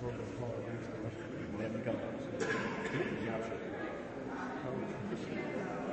Ja, maar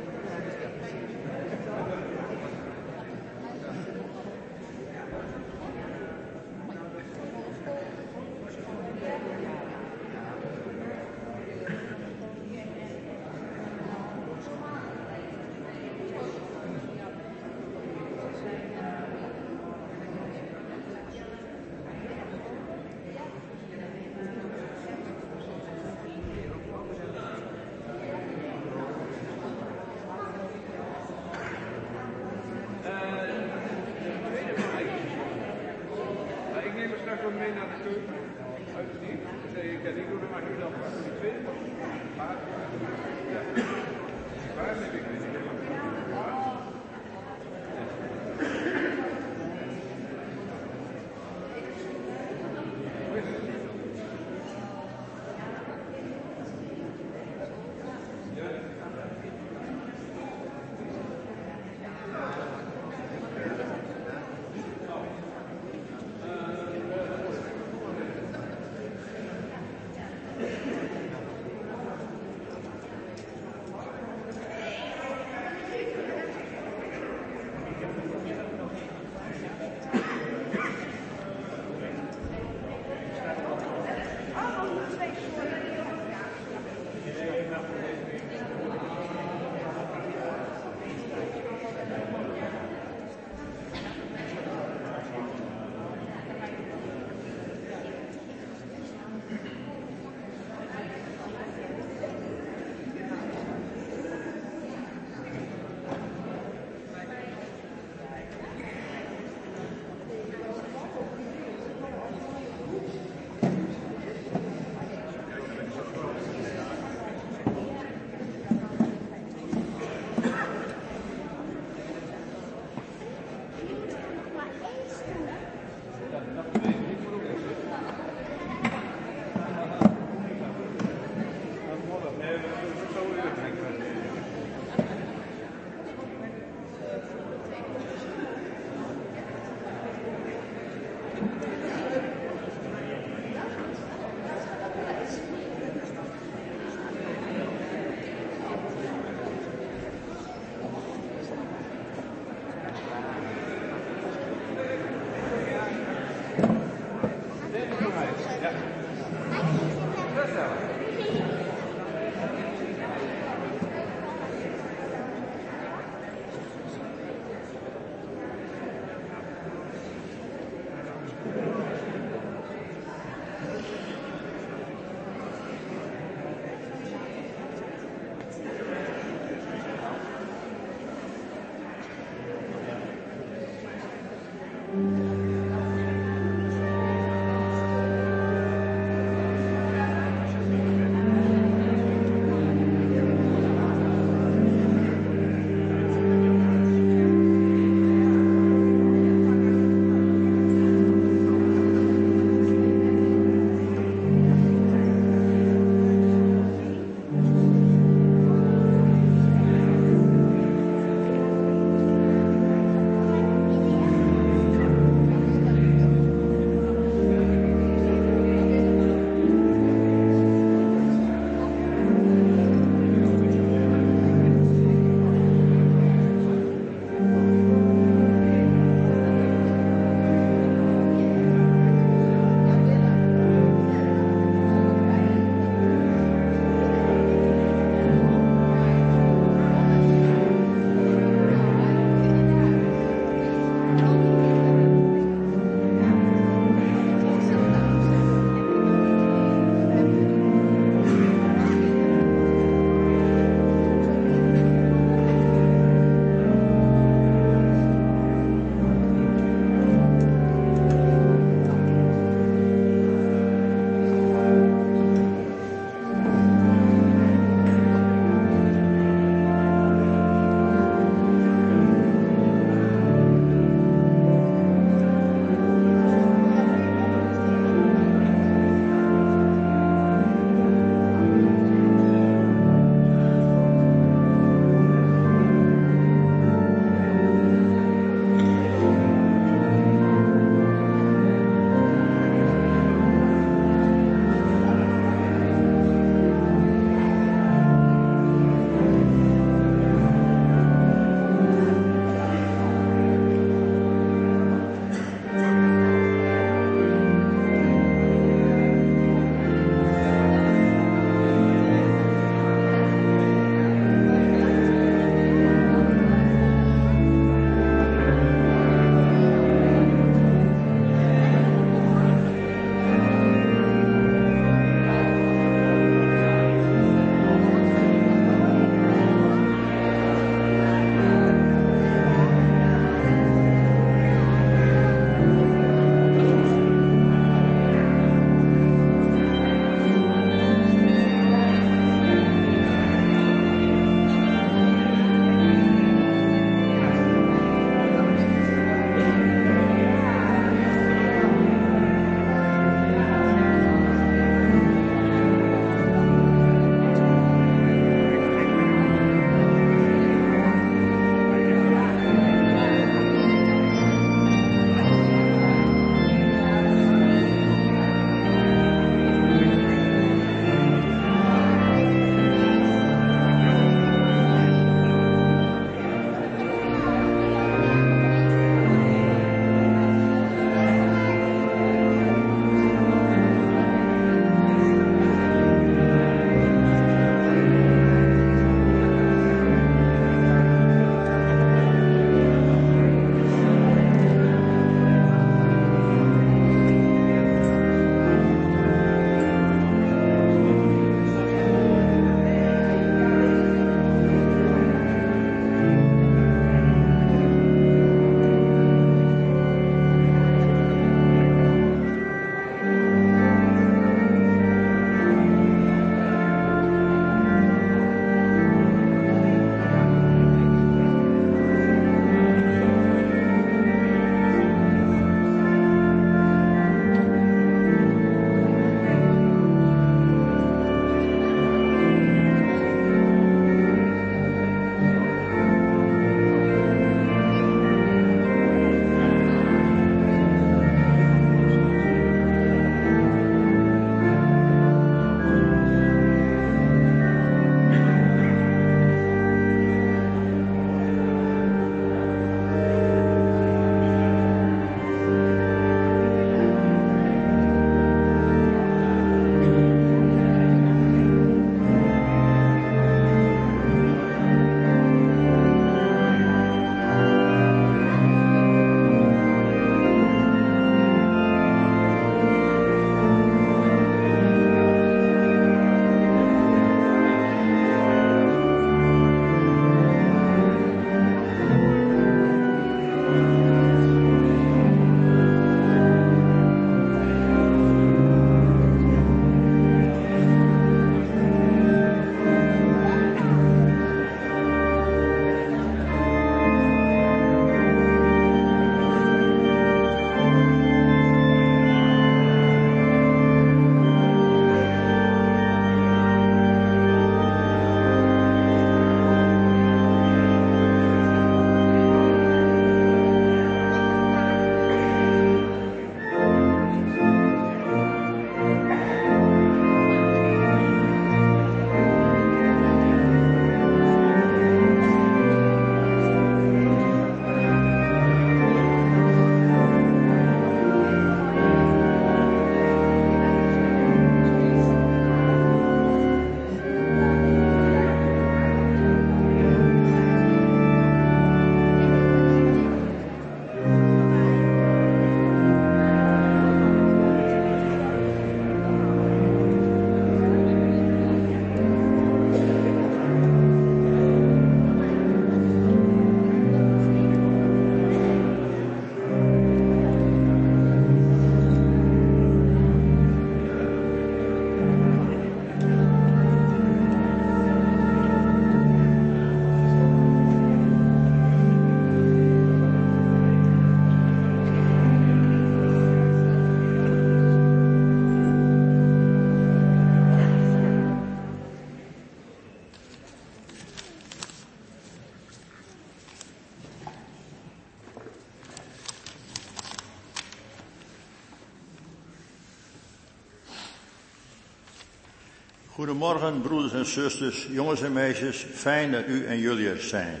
Goedemorgen, broeders en zusters, jongens en meisjes. Fijn dat u en jullie er zijn.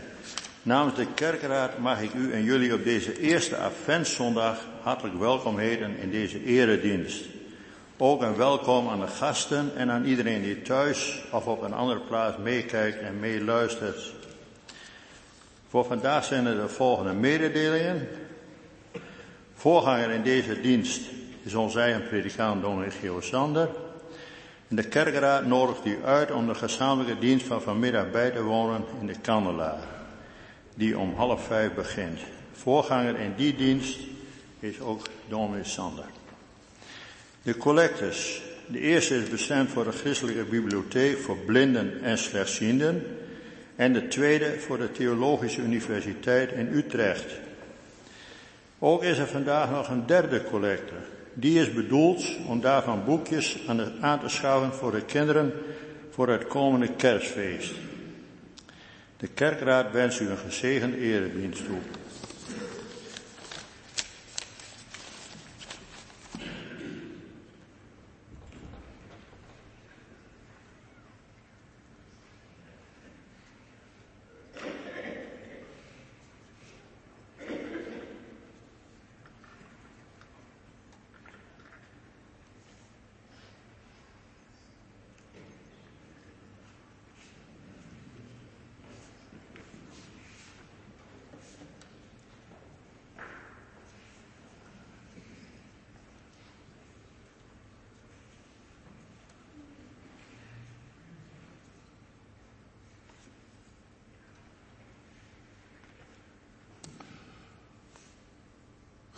Namens de kerkraad mag ik u en jullie op deze eerste adventszondag hartelijk welkom heten in deze eredienst. Ook een welkom aan de gasten en aan iedereen die thuis of op een andere plaats meekijkt en meeluistert. Voor vandaag zijn er de volgende mededelingen. Voorganger in deze dienst is onze eigen predikant Dominee Geo Sander. De kerkraad nodigt u uit om de gezamenlijke dienst van vanmiddag bij te wonen in de Kandelaar, die om half vijf begint. Voorganger in die dienst is ook Dominee Sander. De collectes. De eerste is bestemd voor de Christelijke Bibliotheek voor blinden en slechtzienden. En de tweede voor de Theologische Universiteit in Utrecht. Ook is er vandaag nog een derde collecte. Die is bedoeld om daarvan boekjes aan te schaffen voor de kinderen voor het komende kerstfeest. De kerkraad wenst u een gezegende eredienst toe.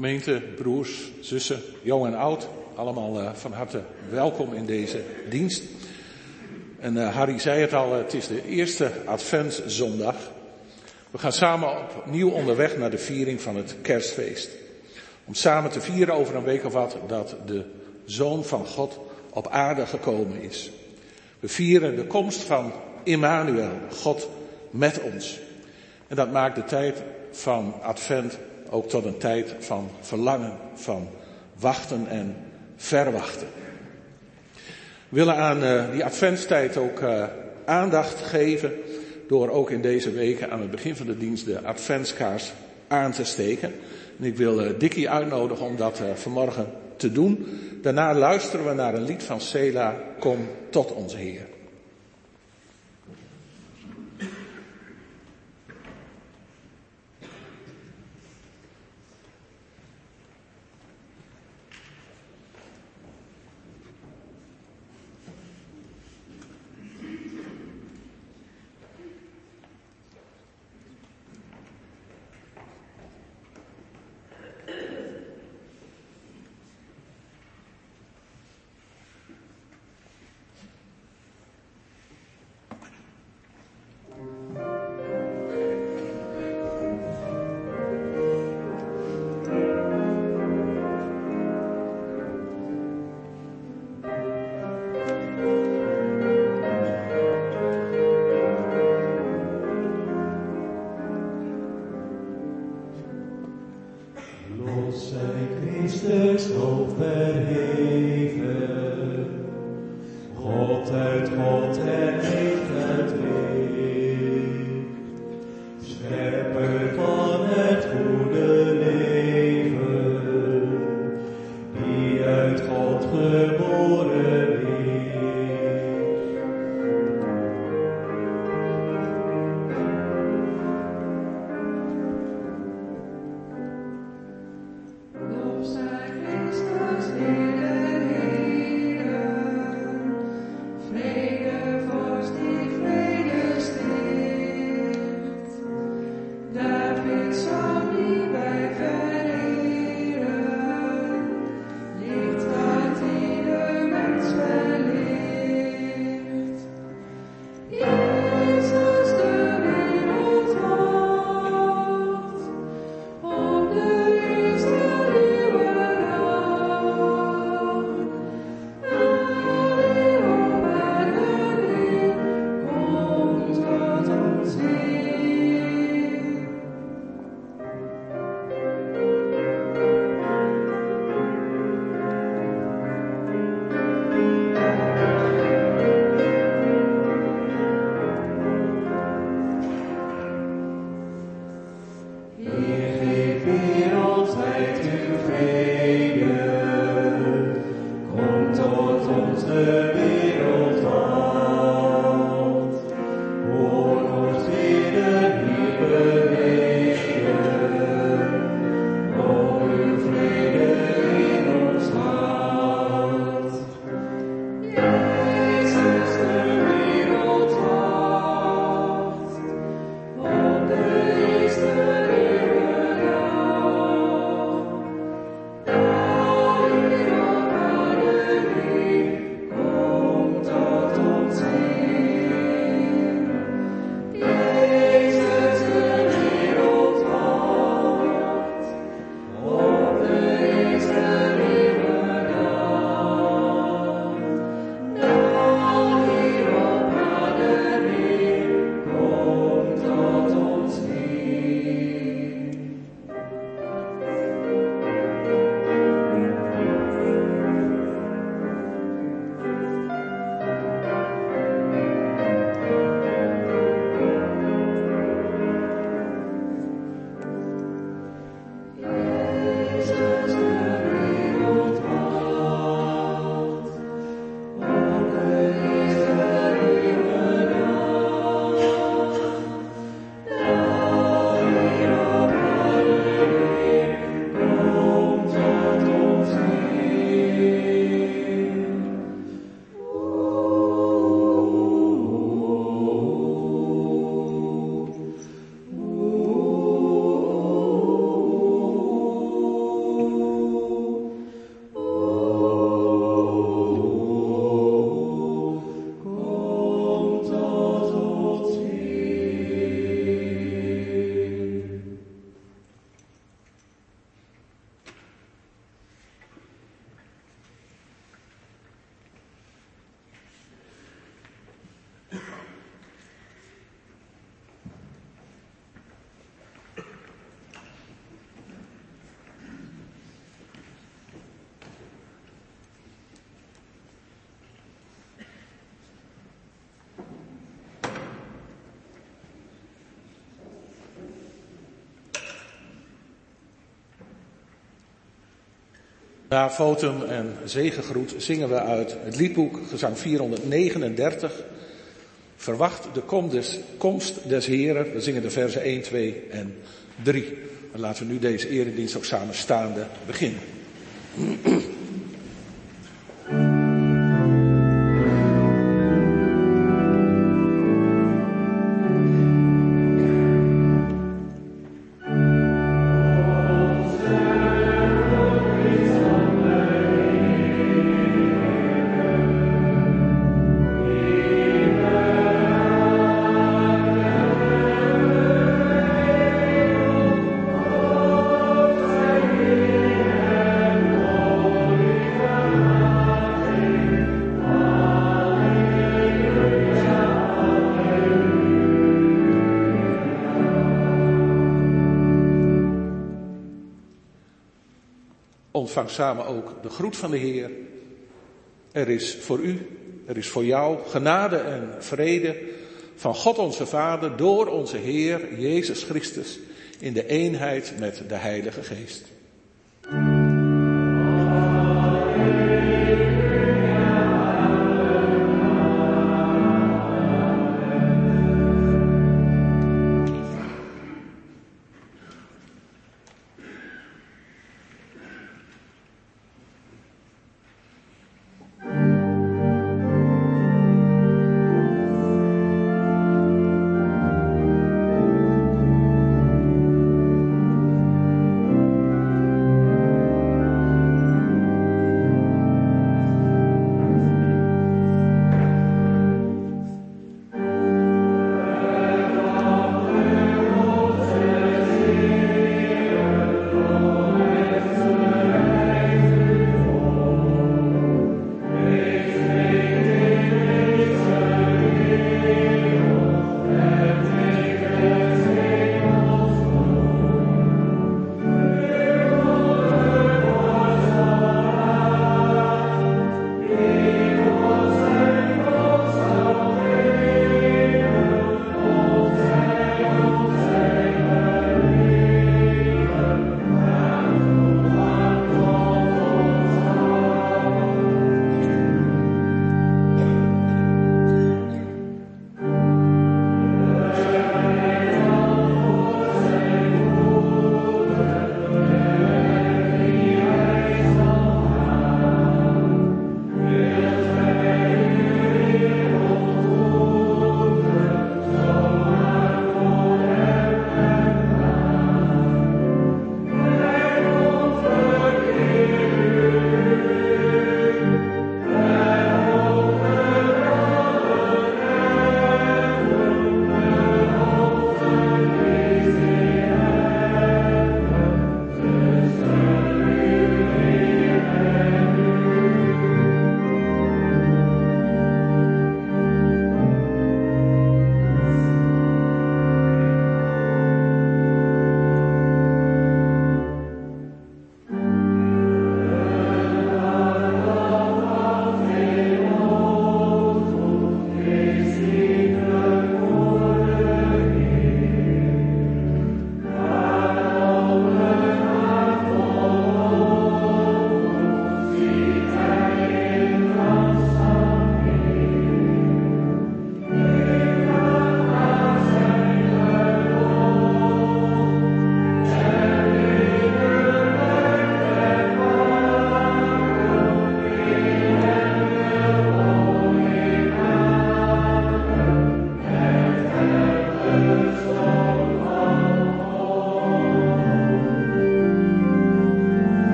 Gemeente, broers, zussen, jong en oud, allemaal uh, van harte welkom in deze dienst. En uh, Harry zei het al, het is de eerste Adventszondag. We gaan samen opnieuw onderweg naar de viering van het kerstfeest. Om samen te vieren over een week of wat dat de Zoon van God op aarde gekomen is. We vieren de komst van Immanuel, God met ons. En dat maakt de tijd van Advent ook tot een tijd van verlangen, van wachten en verwachten. We willen aan uh, die adventstijd ook uh, aandacht geven door ook in deze weken aan het begin van de dienst de adventskaars aan te steken. En ik wil uh, Dickie uitnodigen om dat vanmorgen te doen. Daarna luisteren we naar een lied van Sela, Kom tot onze Heer. Yeah. Na fotum en zegengroet zingen we uit het liedboek gezang 439. Verwacht de komst des Heren. We zingen de versen 1, 2 en 3. En laten we nu deze eredienst ook samen staande beginnen. Samen ook de groet van de Heer. Er is voor u, er is voor jou genade en vrede van God onze Vader door onze Heer Jezus Christus in de eenheid met de Heilige Geest.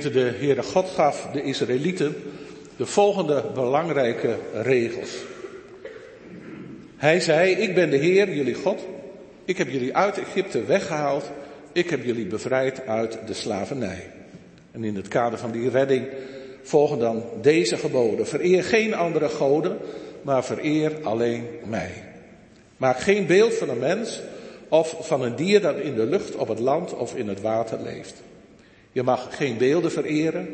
De Heere God gaf de Israëlieten de volgende belangrijke regels. Hij zei, ik ben de Heer, jullie God. Ik heb jullie uit Egypte weggehaald. Ik heb jullie bevrijd uit de slavernij. En in het kader van die redding volgen dan deze geboden. Vereer geen andere goden, maar vereer alleen mij. Maak geen beeld van een mens of van een dier dat in de lucht, op het land of in het water leeft. Je mag geen beelden vereren.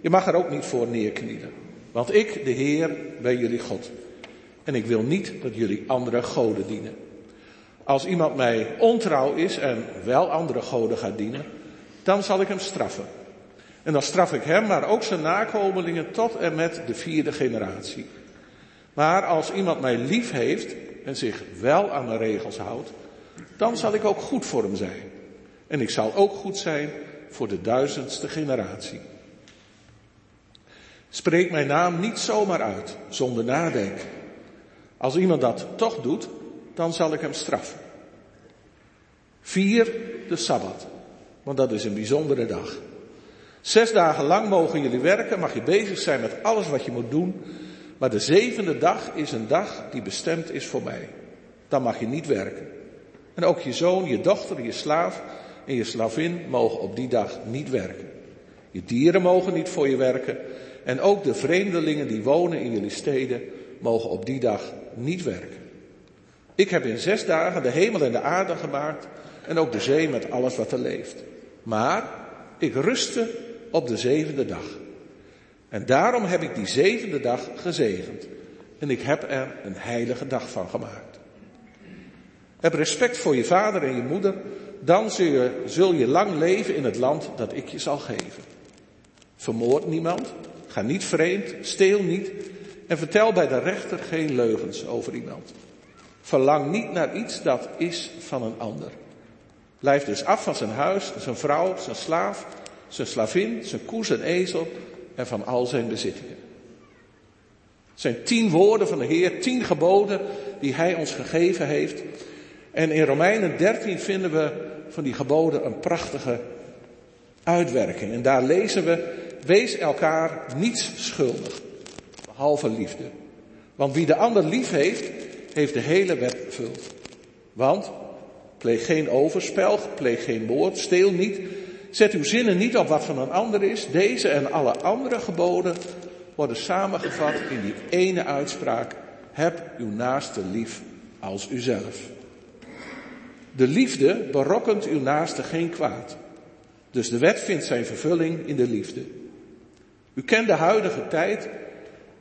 Je mag er ook niet voor neerknielen. Want ik, de Heer, ben jullie God. En ik wil niet dat jullie andere goden dienen. Als iemand mij ontrouw is en wel andere goden gaat dienen, dan zal ik hem straffen. En dan straf ik hem, maar ook zijn nakomelingen tot en met de vierde generatie. Maar als iemand mij lief heeft en zich wel aan de regels houdt, dan zal ik ook goed voor hem zijn. En ik zal ook goed zijn voor de duizendste generatie. Spreek mijn naam niet zomaar uit, zonder nadenken. Als iemand dat toch doet, dan zal ik hem straffen. Vier de Sabbat, want dat is een bijzondere dag. Zes dagen lang mogen jullie werken, mag je bezig zijn met alles wat je moet doen. Maar de zevende dag is een dag die bestemd is voor mij. Dan mag je niet werken. En ook je zoon, je dochter, je slaaf en je slavin mogen op die dag niet werken. Je dieren mogen niet voor je werken. En ook de vreemdelingen die wonen in jullie steden mogen op die dag niet werken. Ik heb in zes dagen de hemel en de aarde gemaakt en ook de zee met alles wat er leeft. Maar ik rustte op de zevende dag. En daarom heb ik die zevende dag gezegend. En ik heb er een heilige dag van gemaakt. Heb respect voor je vader en je moeder, dan zul je, zul je lang leven in het land dat ik je zal geven. Vermoord niemand, ga niet vreemd, steel niet en vertel bij de rechter geen leugens over iemand. Verlang niet naar iets dat is van een ander. Blijf dus af van zijn huis, zijn vrouw, zijn slaaf, zijn slavin, zijn koe, zijn ezel en van al zijn bezittingen. Het zijn tien woorden van de Heer, tien geboden die Hij ons gegeven heeft. En in Romeinen 13 vinden we van die geboden een prachtige uitwerking. En daar lezen we, wees elkaar niets schuldig, behalve liefde. Want wie de ander lief heeft, heeft de hele wet vervuld. Want pleeg geen overspel, pleeg geen moord, steel niet, zet uw zinnen niet op wat van een ander is. Deze en alle andere geboden worden samengevat in die ene uitspraak, heb uw naaste lief als uzelf. De liefde berokkent uw naaste geen kwaad. Dus de wet vindt zijn vervulling in de liefde. U kent de huidige tijd.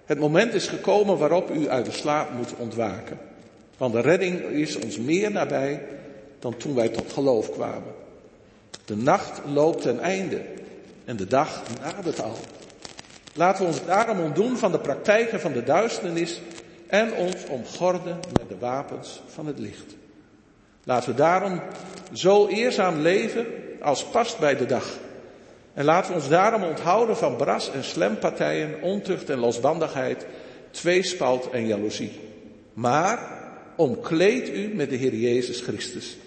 Het moment is gekomen waarop u uit de slaap moet ontwaken. Want de redding is ons meer nabij dan toen wij tot geloof kwamen. De nacht loopt ten einde en de dag nadert al. Laten we ons daarom ontdoen van de praktijken van de duisternis en ons omgorden met de wapens van het licht. Laten we daarom zo eerzaam leven als past bij de dag. En laten we ons daarom onthouden van bras- en slempartijen, ontucht en losbandigheid, tweespalt en jaloezie. Maar omkleed u met de Heer Jezus Christus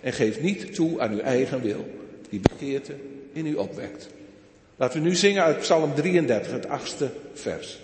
en geef niet toe aan uw eigen wil, die begeerte in u opwekt. Laten we nu zingen uit Psalm 33, het achtste vers.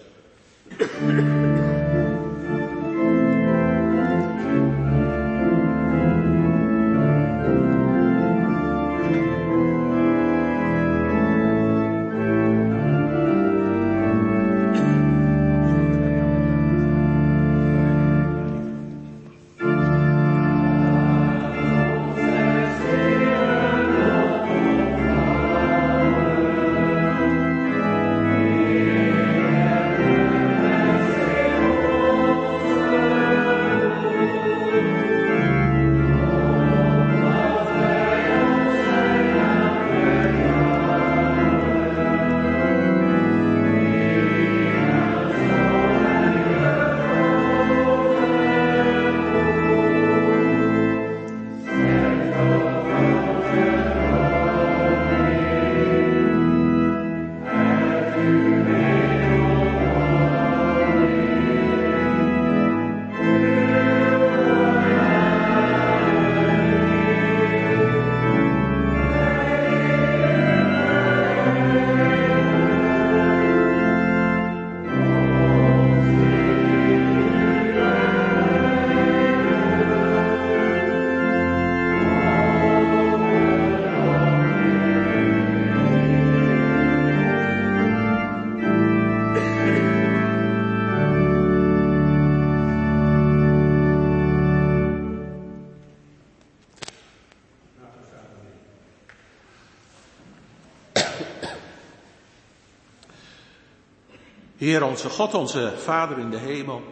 Heer onze God, onze Vader in de hemel.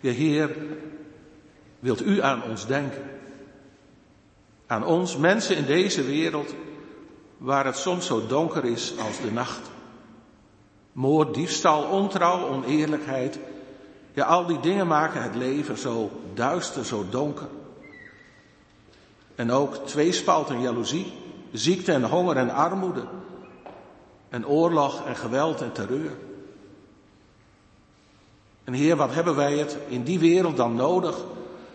Je Heer, wilt u aan ons denken? Aan ons mensen in deze wereld waar het soms zo donker is als de nacht. Moord, diefstal, ontrouw, oneerlijkheid. Ja, al die dingen maken het leven zo duister, zo donker. En ook tweespalt en jaloezie, ziekte en honger en armoede. En oorlog en geweld en terreur. En Heer, wat hebben wij het in die wereld dan nodig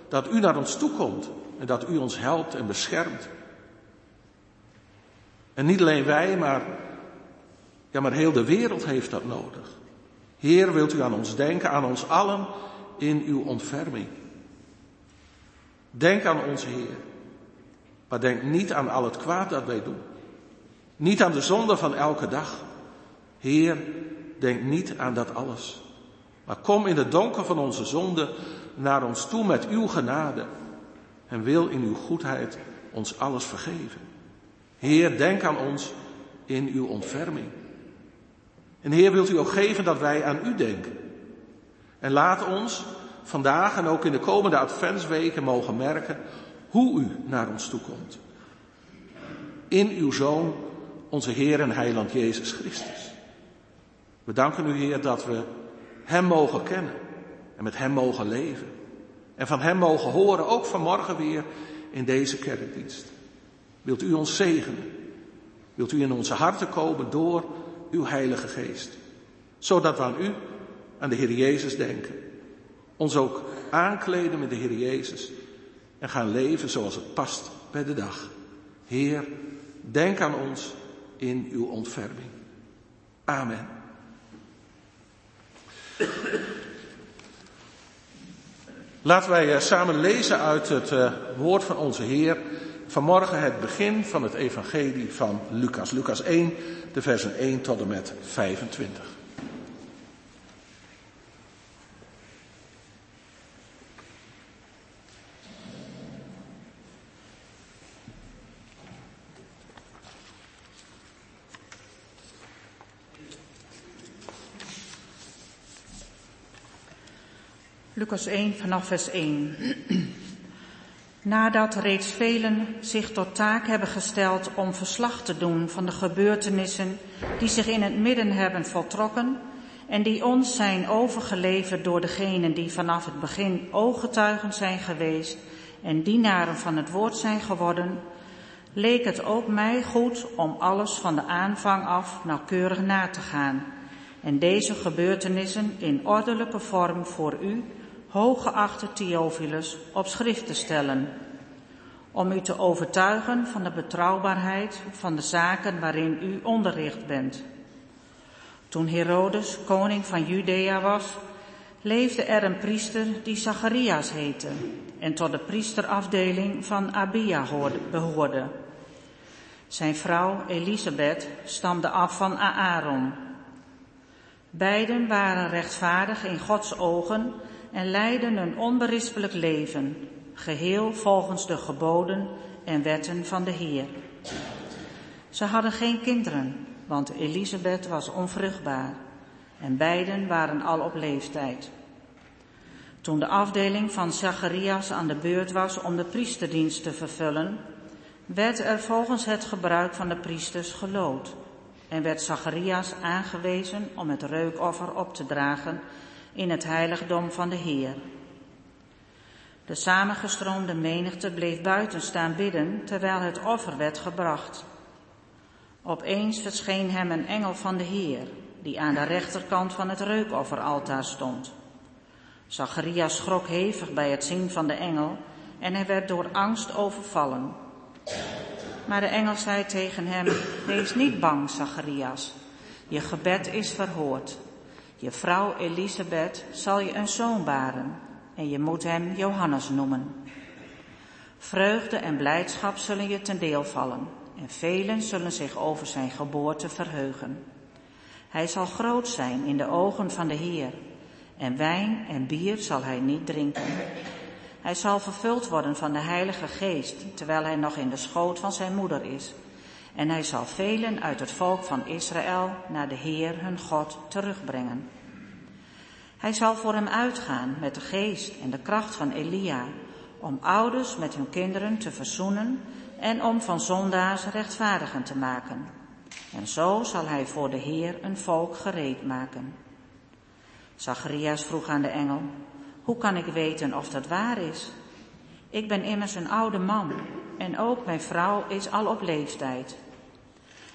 dat U naar ons toe komt en dat U ons helpt en beschermt. En niet alleen wij, maar, ja, maar heel de wereld heeft dat nodig. Heer, wilt u aan ons denken, aan ons allen in uw ontferming. Denk aan onze Heer. Maar denk niet aan al het kwaad dat wij doen. Niet aan de zonde van elke dag. Heer, denk niet aan dat alles. Maar kom in het donker van onze zonde naar ons toe met uw genade. En wil in uw goedheid ons alles vergeven. Heer, denk aan ons in uw ontferming. En Heer, wilt u ook geven dat wij aan u denken. En laat ons vandaag en ook in de komende adventsweken mogen merken hoe u naar ons toe komt. In uw Zoon, onze Heer en Heiland Jezus Christus. We danken u, Heer, dat we Hem mogen kennen en met Hem mogen leven. En van Hem mogen horen, ook vanmorgen weer in deze kerkdienst. Wilt u ons zegenen? Wilt u in onze harten komen door uw Heilige Geest? Zodat we aan u, aan de Heer Jezus denken. Ons ook aankleden met de Heer Jezus. En gaan leven zoals het past bij de dag. Heer, denk aan ons in uw ontferming. Amen. Laten wij eh, samen lezen uit het eh, woord van onze Heer. Vanmorgen het begin van het evangelie van Lucas. Lucas 1, de versen 1 tot en met 25. Lucas 1 vanaf vers 1. Nadat reeds velen zich tot taak hebben gesteld om verslag te doen van de gebeurtenissen die zich in het midden hebben voltrokken en die ons zijn overgeleverd door degenen die vanaf het begin ooggetuigen zijn geweest en dienaren van het woord zijn geworden, leek het ook mij goed om alles van de aanvang af nauwkeurig na te gaan en deze gebeurtenissen in ordelijke vorm voor u hooggeachte Theophilus op schrift te stellen, om u te overtuigen van de betrouwbaarheid van de zaken waarin u onderricht bent. Toen Herodes koning van Judea was, leefde er een priester die Zacharias heette en tot de priesterafdeling van Abia behoorde. Zijn vrouw Elisabeth stamde af van Aaron. Beiden waren rechtvaardig in Gods ogen en leidden een onberispelijk leven, geheel volgens de geboden en wetten van de Heer. Ze hadden geen kinderen, want Elisabeth was onvruchtbaar en beiden waren al op leeftijd. Toen de afdeling van Zacharias aan de beurt was om de priesterdienst te vervullen, werd er volgens het gebruik van de priesters gelood en werd Zacharias aangewezen om het reukoffer op te dragen in het heiligdom van de Heer. De samengestroomde menigte bleef buiten staan bidden terwijl het offer werd gebracht. Opeens verscheen hem een engel van de Heer, die aan de rechterkant van het reukofferaltaar stond. Zacharias schrok hevig bij het zien van de engel en hij werd door angst overvallen. Maar de engel zei tegen hem, wees niet bang, Zacharias. Je gebed is verhoord. Je vrouw Elisabeth zal je een zoon baren en je moet hem Johannes noemen. Vreugde en blijdschap zullen je ten deel vallen en velen zullen zich over zijn geboorte verheugen. Hij zal groot zijn in de ogen van de Heer en wijn en bier zal hij niet drinken. Hij zal vervuld worden van de Heilige Geest terwijl hij nog in de schoot van zijn moeder is. En hij zal velen uit het volk van Israël naar de Heer hun God terugbrengen. Hij zal voor hem uitgaan met de geest en de kracht van Elia, om ouders met hun kinderen te verzoenen en om van zondaars rechtvaardigen te maken. En zo zal hij voor de Heer een volk gereed maken. Zacharias vroeg aan de engel, hoe kan ik weten of dat waar is? Ik ben immers een oude man en ook mijn vrouw is al op leeftijd.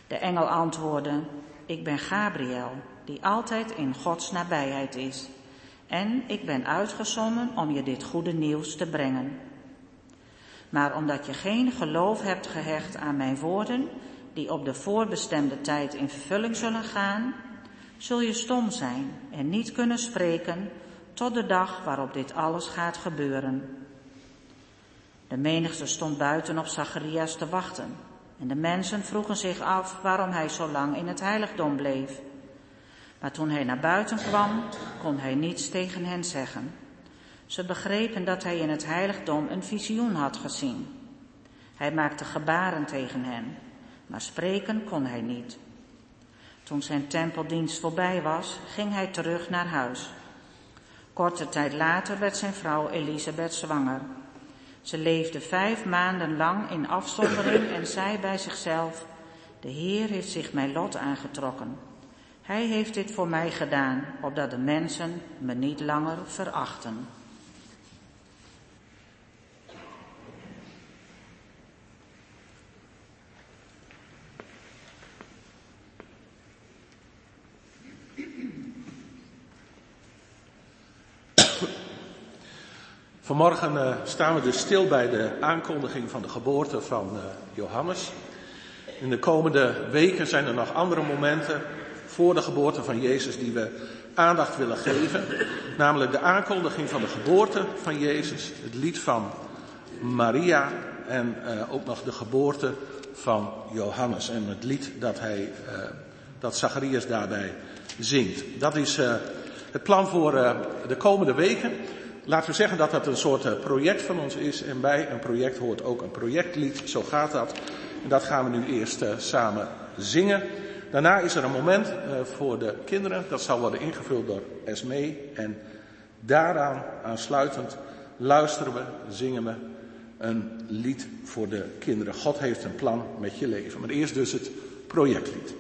De engel antwoordde, ik ben Gabriel, die altijd in Gods nabijheid is. En ik ben uitgezonden om je dit goede nieuws te brengen. Maar omdat je geen geloof hebt gehecht aan mijn woorden, die op de voorbestemde tijd in vervulling zullen gaan, zul je stom zijn en niet kunnen spreken tot de dag waarop dit alles gaat gebeuren. De menigte stond buiten op Zacharias te wachten en de mensen vroegen zich af waarom hij zo lang in het heiligdom bleef. Maar toen hij naar buiten kwam, kon hij niets tegen hen zeggen. Ze begrepen dat hij in het heiligdom een visioen had gezien. Hij maakte gebaren tegen hen, maar spreken kon hij niet. Toen zijn tempeldienst voorbij was, ging hij terug naar huis. Korte tijd later werd zijn vrouw Elisabeth zwanger. Ze leefde vijf maanden lang in afzondering en zei bij zichzelf, de Heer heeft zich mijn lot aangetrokken. Hij heeft dit voor mij gedaan, opdat de mensen me niet langer verachten. Vanmorgen uh, staan we dus stil bij de aankondiging van de geboorte van uh, Johannes. In de komende weken zijn er nog andere momenten voor de geboorte van Jezus die we aandacht willen geven. Namelijk de aankondiging van de geboorte van Jezus, het lied van Maria en uh, ook nog de geboorte van Johannes en het lied dat hij, dat Zacharias daarbij zingt. Dat is het plan voor de komende weken. Laten we zeggen dat dat een soort eh, project van ons is. En bij een project hoort ook een projectlied. Zo gaat dat. En dat gaan we nu eerst samen zingen. Daarna is er een moment uh, voor de kinderen. Dat zal worden ingevuld door Esme. En daaraan aansluitend luisteren we, zingen we een lied voor de kinderen. God heeft een plan met je leven. Maar eerst dus het projectlied.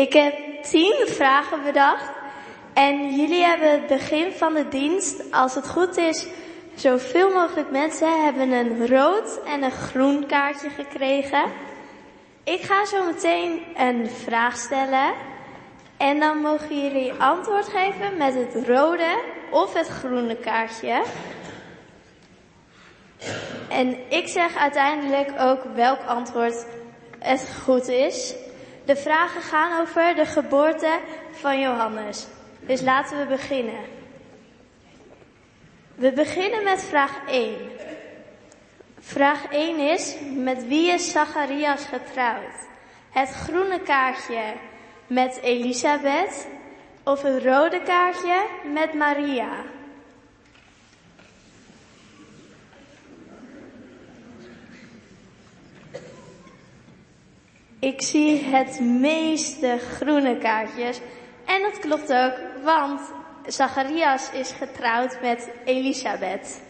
Ik heb tien vragen bedacht. En jullie hebben het begin van de dienst, als het goed is, zoveel mogelijk mensen hebben een rood en een groen kaartje gekregen. Ik ga zo meteen een vraag stellen. En dan mogen jullie antwoord geven met het rode of het groene kaartje. En ik zeg uiteindelijk ook welk antwoord het goed is. De vragen gaan over de geboorte van Johannes. Dus laten we beginnen. We beginnen met vraag 1. Vraag 1 is, met wie is Zacharias getrouwd? Het groene kaartje met Elisabeth of het rode kaartje met Maria? Ik zie het meeste groene kaartjes. En dat klopt ook, want Zacharias is getrouwd met Elisabeth.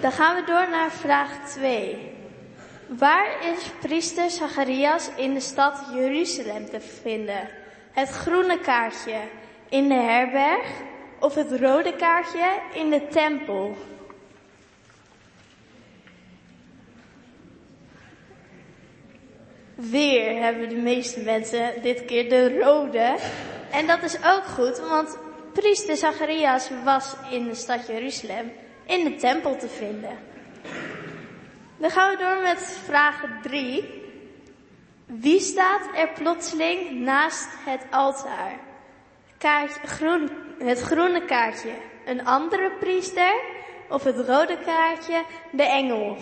Dan gaan we door naar vraag 2. Waar is priester Zacharias in de stad Jeruzalem te vinden? Het groene kaartje in de herberg of het rode kaartje in de tempel? Weer hebben de meeste mensen dit keer de rode. En dat is ook goed, want priester Zacharias was in de stad Jeruzalem in de tempel te vinden. Dan gaan we door met vraag 3. Wie staat er plotseling naast het altaar? Kaartje, groen, het groene kaartje, een andere priester of het rode kaartje, de engel?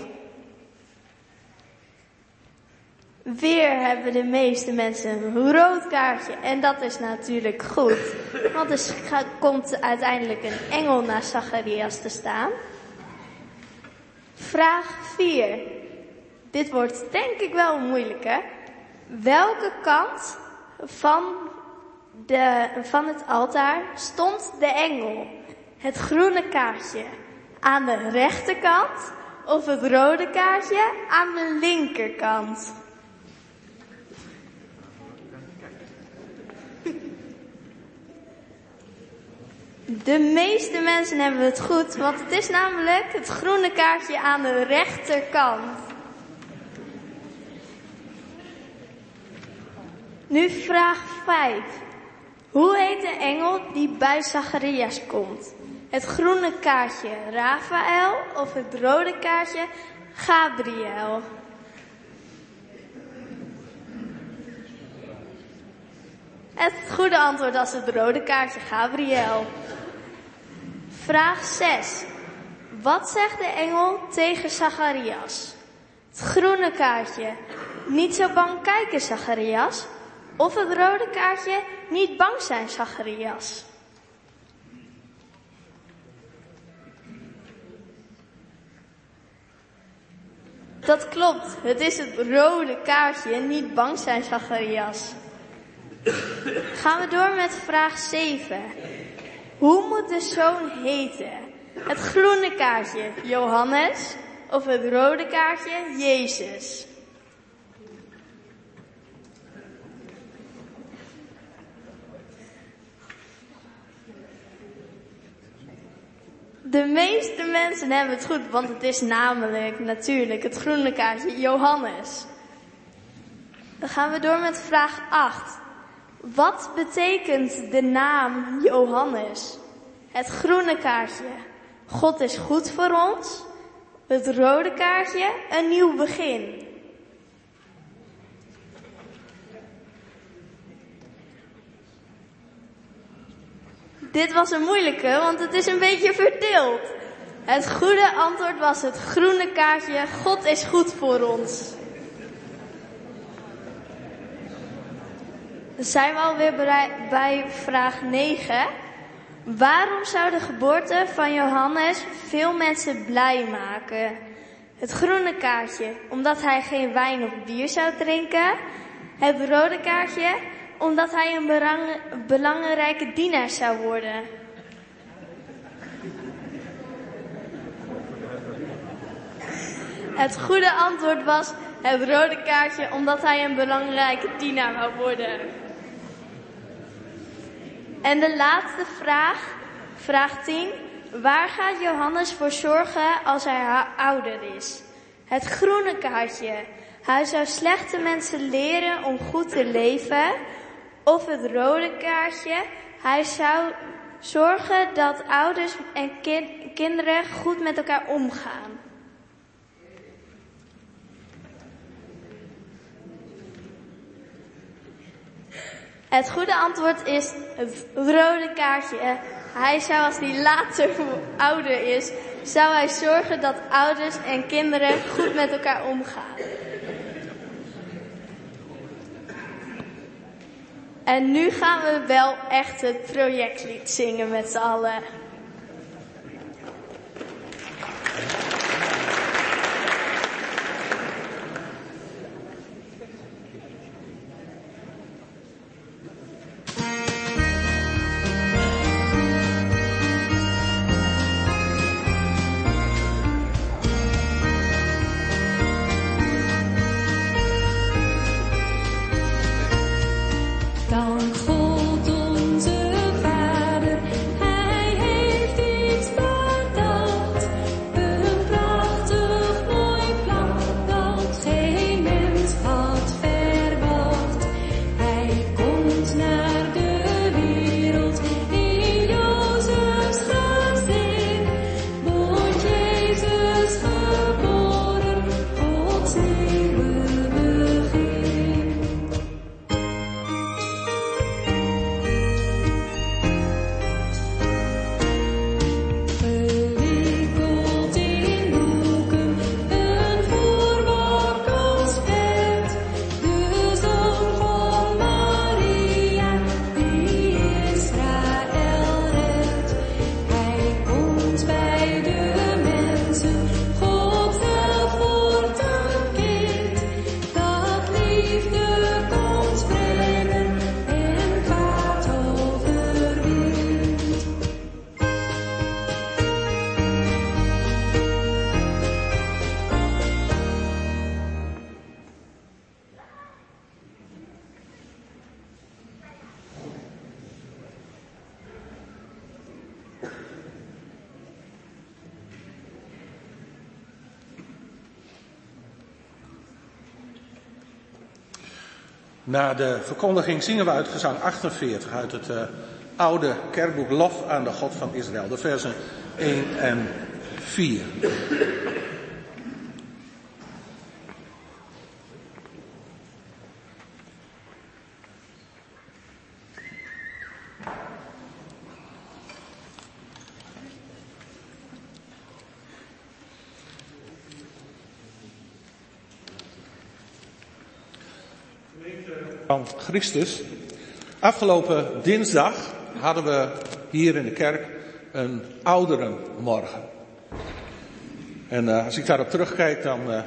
Weer hebben de meeste mensen een rood kaartje. En dat is natuurlijk goed. Want er komt uiteindelijk een engel naar Zacharias te staan. Vraag 4. Dit wordt denk ik wel moeilijk hè. Welke kant van, de, van het altaar stond de engel? Het groene kaartje aan de rechterkant of het rode kaartje aan de linkerkant? De meeste mensen hebben het goed, want het is namelijk het groene kaartje aan de rechterkant. Nu vraag 5. Hoe heet de engel die bij Zacharias komt? Het groene kaartje Raphaël of het rode kaartje Gabriel? Het goede antwoord was het rode kaartje Gabriel. Vraag 6. Wat zegt de engel tegen Zacharias? Het groene kaartje. Niet zo bang kijken, Zacharias. Of het rode kaartje. Niet bang zijn, Zacharias. Dat klopt. Het is het rode kaartje. Niet bang zijn, Zacharias. Gaan we door met vraag 7. Hoe moet de zoon heten? Het groene kaartje Johannes of het rode kaartje Jezus? De meeste mensen hebben het goed, want het is namelijk natuurlijk het groene kaartje Johannes. Dan gaan we door met vraag 8. Wat betekent de naam Johannes? Het groene kaartje. God is goed voor ons. Het rode kaartje. Een nieuw begin. Dit was een moeilijke, want het is een beetje verdeeld. Het goede antwoord was het groene kaartje. God is goed voor ons. Dan zijn we alweer bij vraag 9. Waarom zou de geboorte van Johannes veel mensen blij maken? Het groene kaartje, omdat hij geen wijn of bier zou drinken. Het rode kaartje, omdat hij een belangrijke dienaar zou worden. Het goede antwoord was het rode kaartje, omdat hij een belangrijke dienaar wou worden. En de laatste vraag, vraag 10. Waar gaat Johannes voor zorgen als hij ouder is? Het groene kaartje. Hij zou slechte mensen leren om goed te leven. Of het rode kaartje. Hij zou zorgen dat ouders en kin- kinderen goed met elkaar omgaan. Het goede antwoord is het rode kaartje. Hij zou als hij later ouder is, zou hij zorgen dat ouders en kinderen goed met elkaar omgaan. En nu gaan we wel echt het projectlied zingen met z'n allen. Na de verkondiging zingen we uit gezang 48 uit het eh, oude kerkboek Lof aan de God van Israël, de versen 1 en 4. van Christus. Afgelopen dinsdag hadden we hier in de kerk een ouderenmorgen. En eh, als ik daarop terugkijk, dan eh,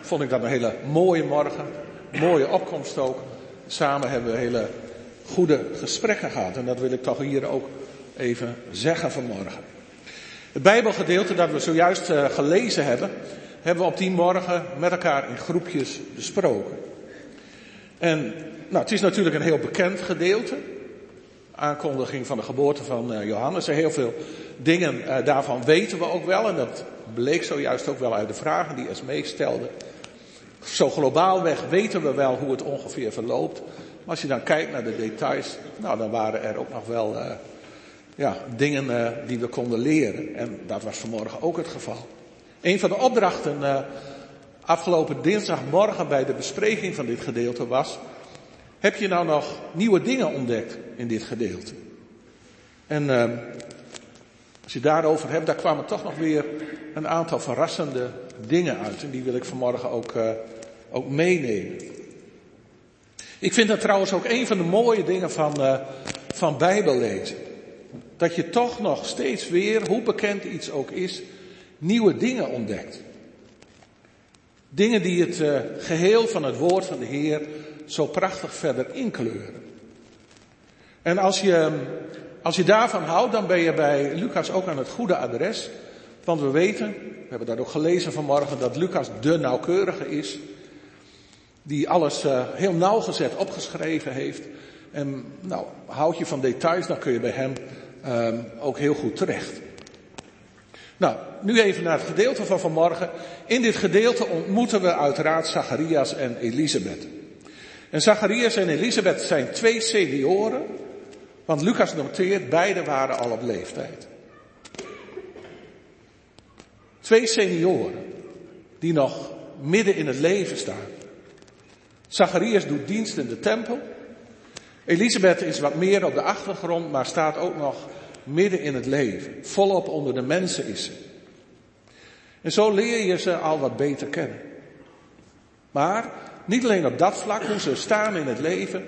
vond ik dat een hele mooie morgen. Mooie opkomst ook. Samen hebben we hele goede gesprekken gehad. En dat wil ik toch hier ook even zeggen vanmorgen. Het Bijbelgedeelte dat we zojuist eh, gelezen hebben, hebben we op die morgen met elkaar in groepjes besproken. En nou, het is natuurlijk een heel bekend gedeelte. Aankondiging van de geboorte van eh, Johannes. En heel veel dingen eh, daarvan weten we ook wel. En dat bleek zojuist ook wel uit de vragen die Esmee stelde. Zo globaalweg weten we wel hoe het ongeveer verloopt. Maar als je dan kijkt naar de details, nou dan waren er ook nog wel eh, ja, dingen die we konden leren. En dat was vanmorgen ook het geval. Een van de opdrachten afgelopen dinsdagmorgen bij de bespreking van dit gedeelte was. Heb je nou nog nieuwe dingen ontdekt in dit gedeelte? En uh, als je daarover hebt, daar kwamen toch nog weer een aantal verrassende dingen uit. En die wil ik vanmorgen ook, uh, ook meenemen. Ik vind dat trouwens ook een van de mooie dingen van, uh, van Bijbellezen. Dat je toch nog steeds weer, hoe bekend iets ook is, nieuwe dingen ontdekt. Dingen die het eh, geheel van het woord van de Heer zo prachtig verder inkleuren. En als je, als je daarvan houdt, dan ben je bij Lucas ook aan het goede adres. Want we weten, we hebben dat ook gelezen vanmorgen, dat Lucas de nauwkeurige is. Die alles uh, heel nauwgezet opgeschreven heeft. En nou, houd je van details, dan kun je bij hem um, ook heel goed terecht. Nou, nu even naar het gedeelte van vanmorgen. In dit gedeelte ontmoeten we uiteraard Zacharias en Elisabeth. En Zacharias en Elisabeth zijn twee senioren, want Lucas noteert, beide waren al op leeftijd. Twee senioren die nog midden in het leven staan. Zacharias doet dienst in de tempel. Elisabeth is wat meer op de achtergrond, maar staat ook nog midden in het leven. Volop onder de mensen is ze. En zo leer je ze al wat beter kennen. Maar niet alleen op dat vlak, hoe ze staan in het leven.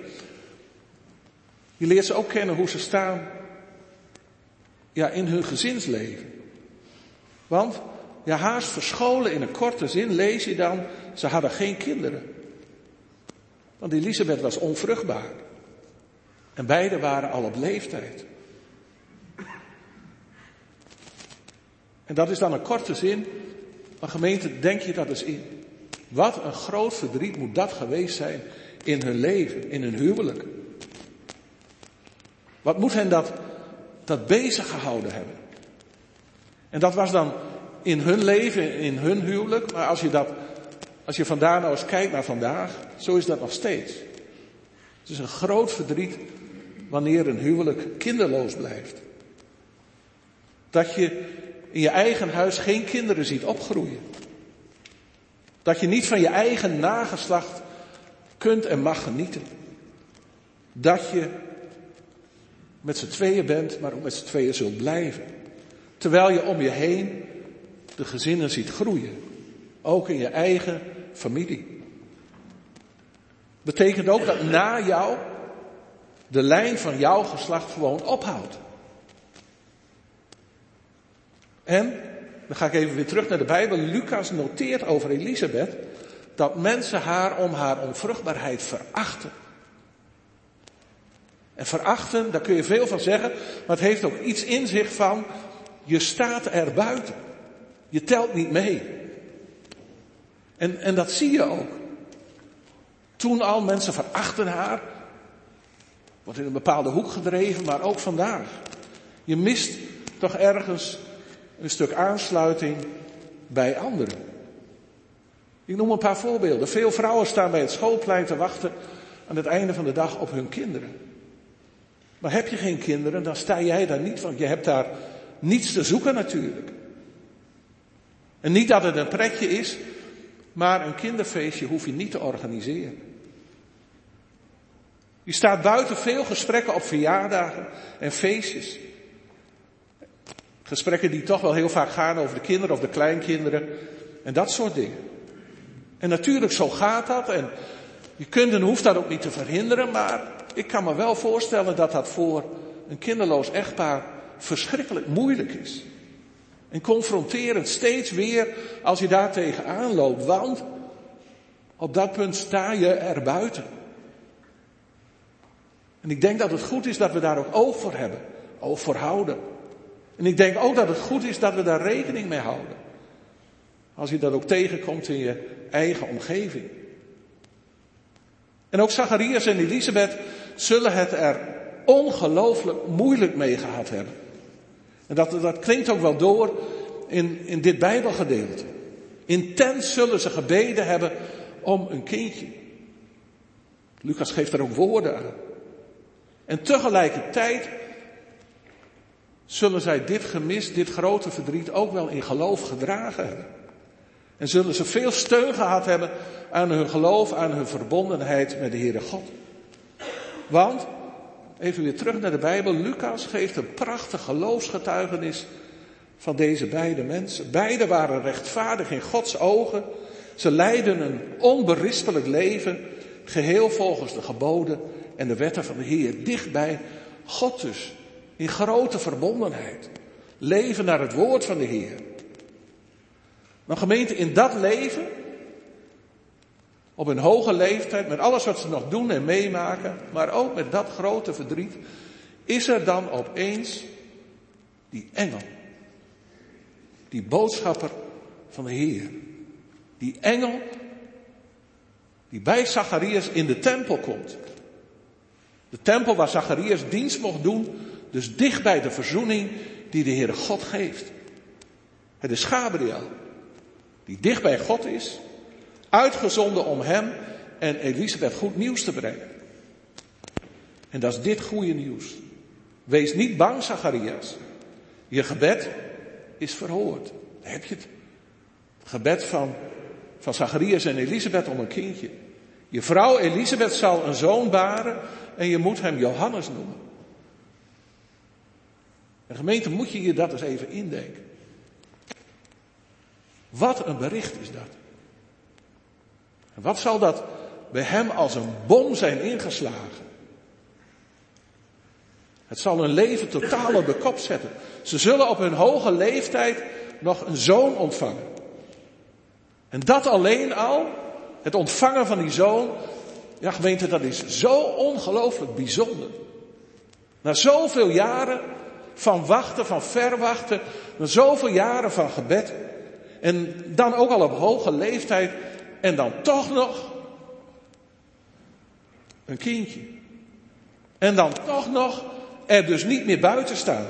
Je leert ze ook kennen hoe ze staan ja, in hun gezinsleven. Want ja, haast verscholen in een korte zin lees je dan, ze hadden geen kinderen. Want Elisabeth was onvruchtbaar. En beide waren al op leeftijd. En dat is dan een korte zin. Maar gemeente, denk je dat eens in. Wat een groot verdriet moet dat geweest zijn in hun leven, in hun huwelijk. Wat moet hen dat, dat bezig gehouden hebben? En dat was dan in hun leven, in hun huwelijk. Maar als je dat, als je vandaar nou eens kijkt naar vandaag, zo is dat nog steeds. Het is een groot verdriet wanneer een huwelijk kinderloos blijft. Dat je in je eigen huis geen kinderen ziet opgroeien. Dat je niet van je eigen nageslacht kunt en mag genieten. Dat je met z'n tweeën bent, maar ook met z'n tweeën zult blijven. Terwijl je om je heen de gezinnen ziet groeien. Ook in je eigen familie. Betekent ook dat na jou de lijn van jouw geslacht gewoon ophoudt. En, dan ga ik even weer terug naar de Bijbel. Lucas noteert over Elisabeth dat mensen haar om haar onvruchtbaarheid verachten. En verachten, daar kun je veel van zeggen, maar het heeft ook iets in zich van, je staat er buiten. Je telt niet mee. En, en dat zie je ook. Toen al mensen verachten haar, wordt in een bepaalde hoek gedreven, maar ook vandaag. Je mist toch ergens een stuk aansluiting bij anderen. Ik noem een paar voorbeelden. Veel vrouwen staan bij het schoolplein te wachten aan het einde van de dag op hun kinderen. Maar heb je geen kinderen, dan sta jij daar niet, want je hebt daar niets te zoeken natuurlijk. En niet dat het een pretje is, maar een kinderfeestje hoef je niet te organiseren. Je staat buiten veel gesprekken op verjaardagen en feestjes. Gesprekken die toch wel heel vaak gaan over de kinderen of de kleinkinderen en dat soort dingen. En natuurlijk, zo gaat dat en je kunt en hoeft dat ook niet te verhinderen, maar ik kan me wel voorstellen dat dat voor een kinderloos echtpaar verschrikkelijk moeilijk is. En confronterend steeds weer als je daar tegenaan loopt, want op dat punt sta je er buiten. En ik denk dat het goed is dat we daar ook oog voor hebben, oog voor houden. En ik denk ook dat het goed is dat we daar rekening mee houden. Als je dat ook tegenkomt in je eigen omgeving. En ook Zacharias en Elisabeth zullen het er ongelooflijk moeilijk mee gehad hebben. En dat, dat klinkt ook wel door in, in dit Bijbelgedeelte. Intens zullen ze gebeden hebben om een kindje. Lucas geeft er ook woorden aan. En tegelijkertijd zullen zij dit gemis, dit grote verdriet ook wel in geloof gedragen hebben. En zullen ze veel steun gehad hebben aan hun geloof, aan hun verbondenheid met de Heere God. Want, even weer terug naar de Bijbel, Lucas geeft een prachtig geloofsgetuigenis van deze beide mensen. Beiden waren rechtvaardig in Gods ogen. Ze leidden een onberispelijk leven, geheel volgens de geboden en de wetten van de Heer. Dichtbij God dus, in grote verbondenheid. Leven naar het woord van de Heer. Maar gemeente, in dat leven Op een hoge leeftijd, met alles wat ze nog doen en meemaken, maar ook met dat grote verdriet, is er dan opeens die engel. Die boodschapper van de Heer. Die engel die bij Zacharias in de tempel komt. De tempel waar Zacharias dienst mocht doen, dus dicht bij de verzoening die de Heere God geeft. Het is Gabriel, die dicht bij God is, uitgezonden om hem en Elisabeth goed nieuws te brengen. En dat is dit goede nieuws. Wees niet bang, Zacharias. Je gebed is verhoord. Daar heb je het. Het gebed van, van Zacharias en Elisabeth om een kindje. Je vrouw Elisabeth zal een zoon baren en je moet hem Johannes noemen. En gemeente, moet je je dat eens even indenken. Wat een bericht is dat. En wat zal dat bij hem als een bom zijn ingeslagen? Het zal hun leven totaal op de kop zetten. Ze zullen op hun hoge leeftijd nog een zoon ontvangen. En dat alleen al, het ontvangen van die zoon, ja gemeente, dat is zo ongelooflijk bijzonder. Na zoveel jaren van wachten, van verwachten, zoveel jaren van gebed, en dan ook al op hoge leeftijd, en dan toch nog een kindje. En dan toch nog er dus niet meer buiten staan.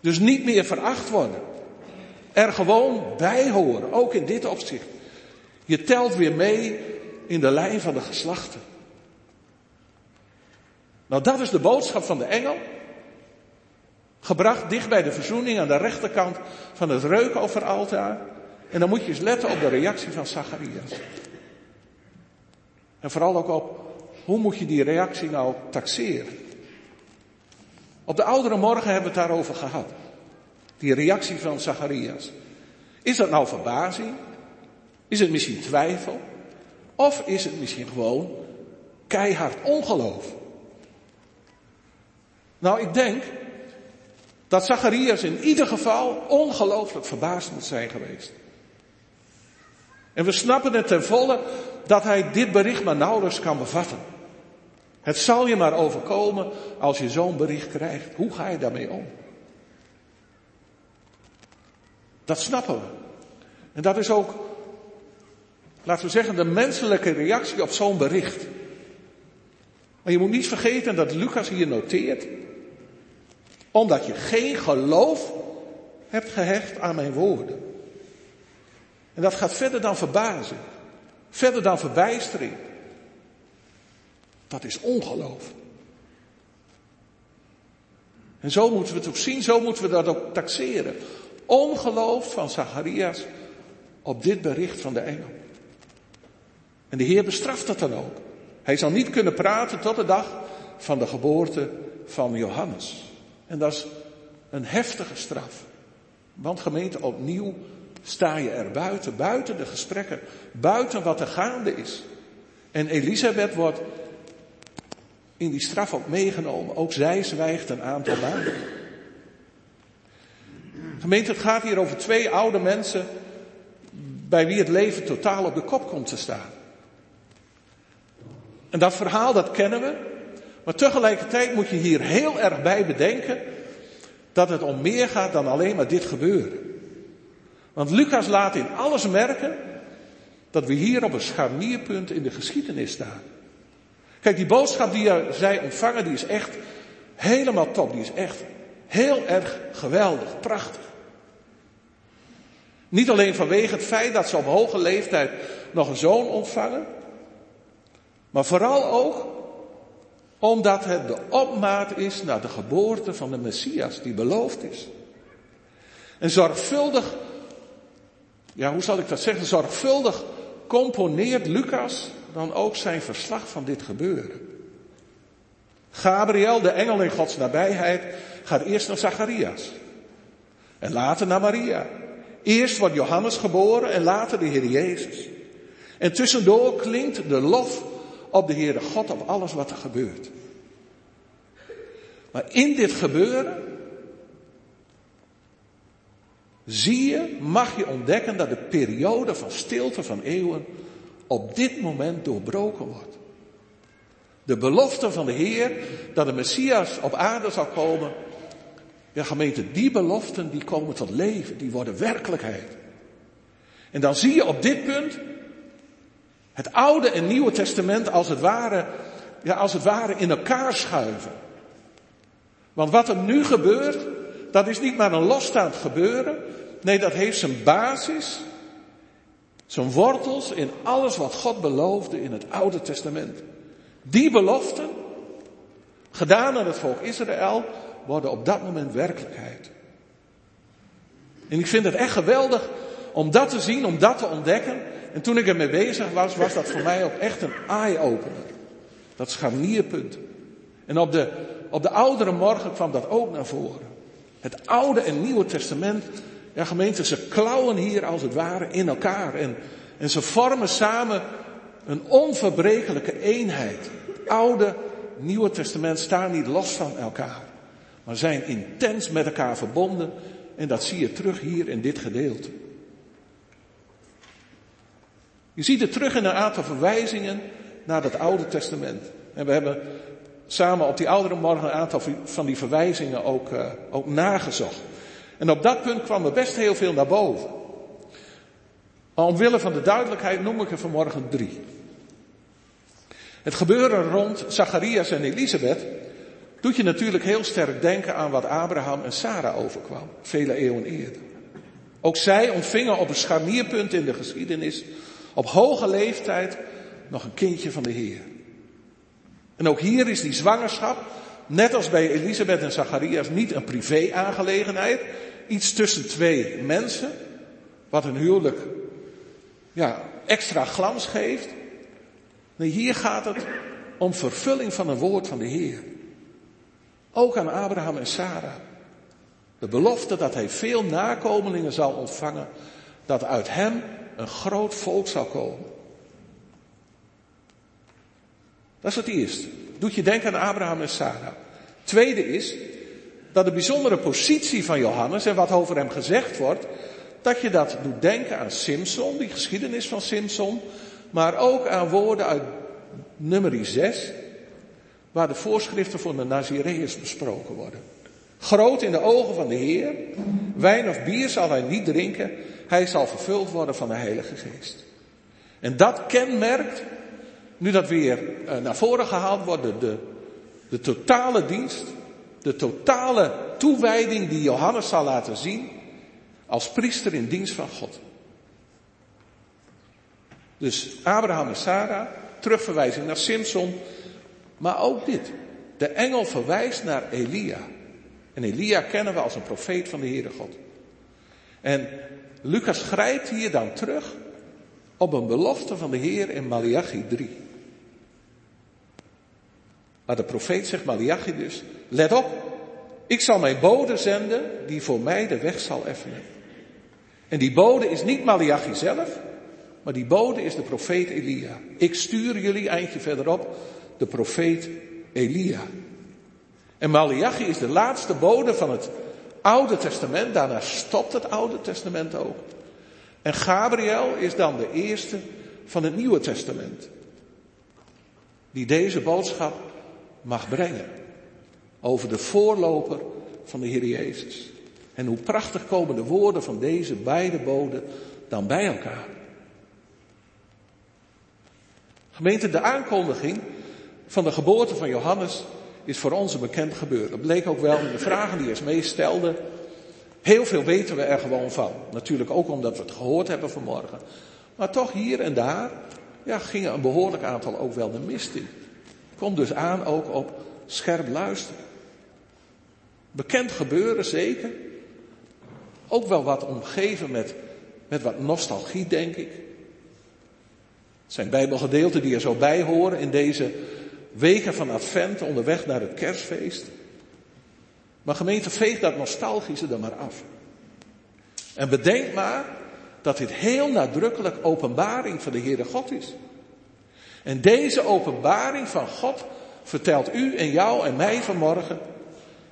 Dus niet meer veracht worden. Er gewoon bij horen, ook in dit opzicht. Je telt weer mee in de lijn van de geslachten. Nou, dat is de boodschap van de engel. Gebracht dicht bij de verzoening aan de rechterkant van het reukofferaltaar. En dan moet je eens letten op de reactie van Zacharias. En vooral ook op hoe moet je die reactie nou taxeren. Op de oudere morgen hebben we het daarover gehad. Die reactie van Zacharias. Is dat nou verbazing? Is het misschien twijfel? Of is het misschien gewoon keihard ongeloof? Nou, ik denk dat Zacharias in ieder geval ongelooflijk verbaasd moet zijn geweest. En we snappen het ten volle dat hij dit bericht maar nauwelijks kan bevatten. Het zal je maar overkomen als je zo'n bericht krijgt. Hoe ga je daarmee om? Dat snappen we. En dat is ook, laten we zeggen, de menselijke reactie op zo'n bericht. Maar je moet niet vergeten dat Lucas hier noteert, omdat je geen geloof hebt gehecht aan mijn woorden. En dat gaat verder dan verbazing, verder dan verbijstering. Dat is ongeloof. En zo moeten we het ook zien, zo moeten we dat ook taxeren. Ongeloof van Zacharias op dit bericht van de engel. En de Heer bestraft dat dan ook. Hij zal niet kunnen praten tot de dag van de geboorte van Johannes. En dat is een heftige straf. Want gemeente, opnieuw sta je er buiten, buiten de gesprekken, buiten wat er gaande is. En Elisabeth wordt in die straf ook meegenomen. Ook zij zwijgt een aantal maanden. Gemeente, het gaat hier over twee oude mensen bij wie het leven totaal op de kop komt te staan. En dat verhaal, dat kennen we. Maar tegelijkertijd moet je hier heel erg bij bedenken dat het om meer gaat dan alleen maar dit gebeuren. Want Lucas laat in alles merken dat we hier op een scharnierpunt in de geschiedenis staan. Kijk, die boodschap die zij ontvangen, die is echt helemaal top. Die is echt heel erg geweldig, prachtig. Niet alleen vanwege het feit dat ze op hoge leeftijd nog een zoon ontvangen, maar vooral ook omdat het de opmaat is naar de geboorte van de Messias die beloofd is. En zorgvuldig, ja hoe zal ik dat zeggen, zorgvuldig componeert Lucas dan ook zijn verslag van dit gebeuren. Gabriel, de engel in Gods nabijheid, gaat eerst naar Zacharias. En later naar Maria. Eerst wordt Johannes geboren en later de Heer Jezus. En tussendoor klinkt de lof op de Heere God op alles wat er gebeurt. Maar in dit gebeuren zie je, mag je ontdekken dat de periode van stilte van eeuwen op dit moment doorbroken wordt. De belofte van de Heer dat de Messias op aarde zal komen. Ja, gemeente, die beloften die komen tot leven, die worden werkelijkheid. En dan zie je op dit punt het Oude en Nieuwe Testament als het ware, ja, als het ware in elkaar schuiven. Want wat er nu gebeurt, dat is niet maar een losstaand gebeuren. Nee, dat heeft zijn basis, zijn wortels in alles wat God beloofde in het Oude Testament. Die beloften, gedaan aan het volk Israël, worden op dat moment werkelijkheid. En ik vind het echt geweldig om dat te zien, om dat te ontdekken. En toen ik ermee bezig was, was dat voor mij ook echt een eye-opener. Dat scharnierpunt. En op de, op de oudere morgen kwam dat ook naar voren. Het Oude en Nieuwe Testament, ja gemeente, ze klauwen hier als het ware in elkaar. En, en ze vormen samen een onverbrekelijke eenheid. Het Oude, Nieuwe Testament staan niet los van elkaar. Maar zijn intens met elkaar verbonden. En dat zie je terug hier in dit gedeelte. Je ziet het terug in een aantal verwijzingen naar het Oude Testament. En we hebben samen op die oudere morgen een aantal van die verwijzingen ook, uh, ook nagezocht. En op dat punt kwam er best heel veel naar boven. Maar omwille van de duidelijkheid noem ik er vanmorgen drie. Het gebeuren rond Zacharias en Elisabeth doet je natuurlijk heel sterk denken aan wat Abraham en Sarah overkwam, vele eeuwen eerder. Ook zij ontvingen op een scharnierpunt in de geschiedenis, op hoge leeftijd, nog een kindje van de Heer. En ook hier is die zwangerschap, net als bij Elisabeth en Zacharias, niet een privé-aangelegenheid. Iets tussen twee mensen, wat een huwelijk ja, extra glans geeft. Nee, hier gaat het om vervulling van een woord van de Heer. Ook aan Abraham en Sarah. De belofte dat hij veel nakomelingen zal ontvangen, dat uit hem een groot volk zal komen. Dat is het eerste. Doet je denken aan Abraham en Sarah. Tweede is dat de bijzondere positie van Johannes en wat over hem gezegd wordt, dat je dat doet denken aan Simson, die geschiedenis van Simson, maar ook aan woorden uit nummer 6, waar de voorschriften voor de Nazireërs besproken worden. Groot in de ogen van de Heer, wijn of bier zal hij niet drinken, hij zal vervuld worden van de Heilige Geest. En dat kenmerkt, nu dat weer naar voren gehaald wordt, de, de, totale dienst, de totale toewijding die Johannes zal laten zien als priester in dienst van God. Dus Abraham en Sarah, terugverwijzing naar Simson, maar ook dit. De engel verwijst naar Elia. En Elia kennen we als een profeet van de Heere God. En Lucas grijpt hier dan terug op een belofte van de Heer in Malachi 3. Maar de profeet zegt, Malachi dus, let op, ik zal mijn bode zenden die voor mij de weg zal effenen. En die bode is niet Malachi zelf, maar die bode is de profeet Elia. Ik stuur jullie eindje verderop de profeet Elia. En Malachi is de laatste bode van het Oude Testament. Daarna stopt het Oude Testament ook. En Gabriel is dan de eerste van het Nieuwe Testament. Die deze boodschap mag brengen. Over de voorloper van de Heer Jezus. En hoe prachtig komen de woorden van deze beide boden dan bij elkaar. Gemeente, de aankondiging van de geboorte van Johannes is voor ons een bekend gebeuren. Dat bleek ook wel in de vragen die hij mee stelde. Heel veel weten we er gewoon van. Natuurlijk ook omdat we het gehoord hebben vanmorgen. Maar toch hier en daar ja, gingen een behoorlijk aantal ook wel de mist in. Komt dus aan ook op scherp luisteren. Bekend gebeuren zeker. Ook wel wat omgeven met, met wat nostalgie, denk ik. Het zijn bijbelgedeelten die er zo bij horen in deze weken van Advent onderweg naar het kerstfeest. Maar gemeente, veeg dat nostalgische er maar af. En bedenk maar dat dit heel nadrukkelijk openbaring van de Heere God is. En deze openbaring van God vertelt u en jou en mij vanmorgen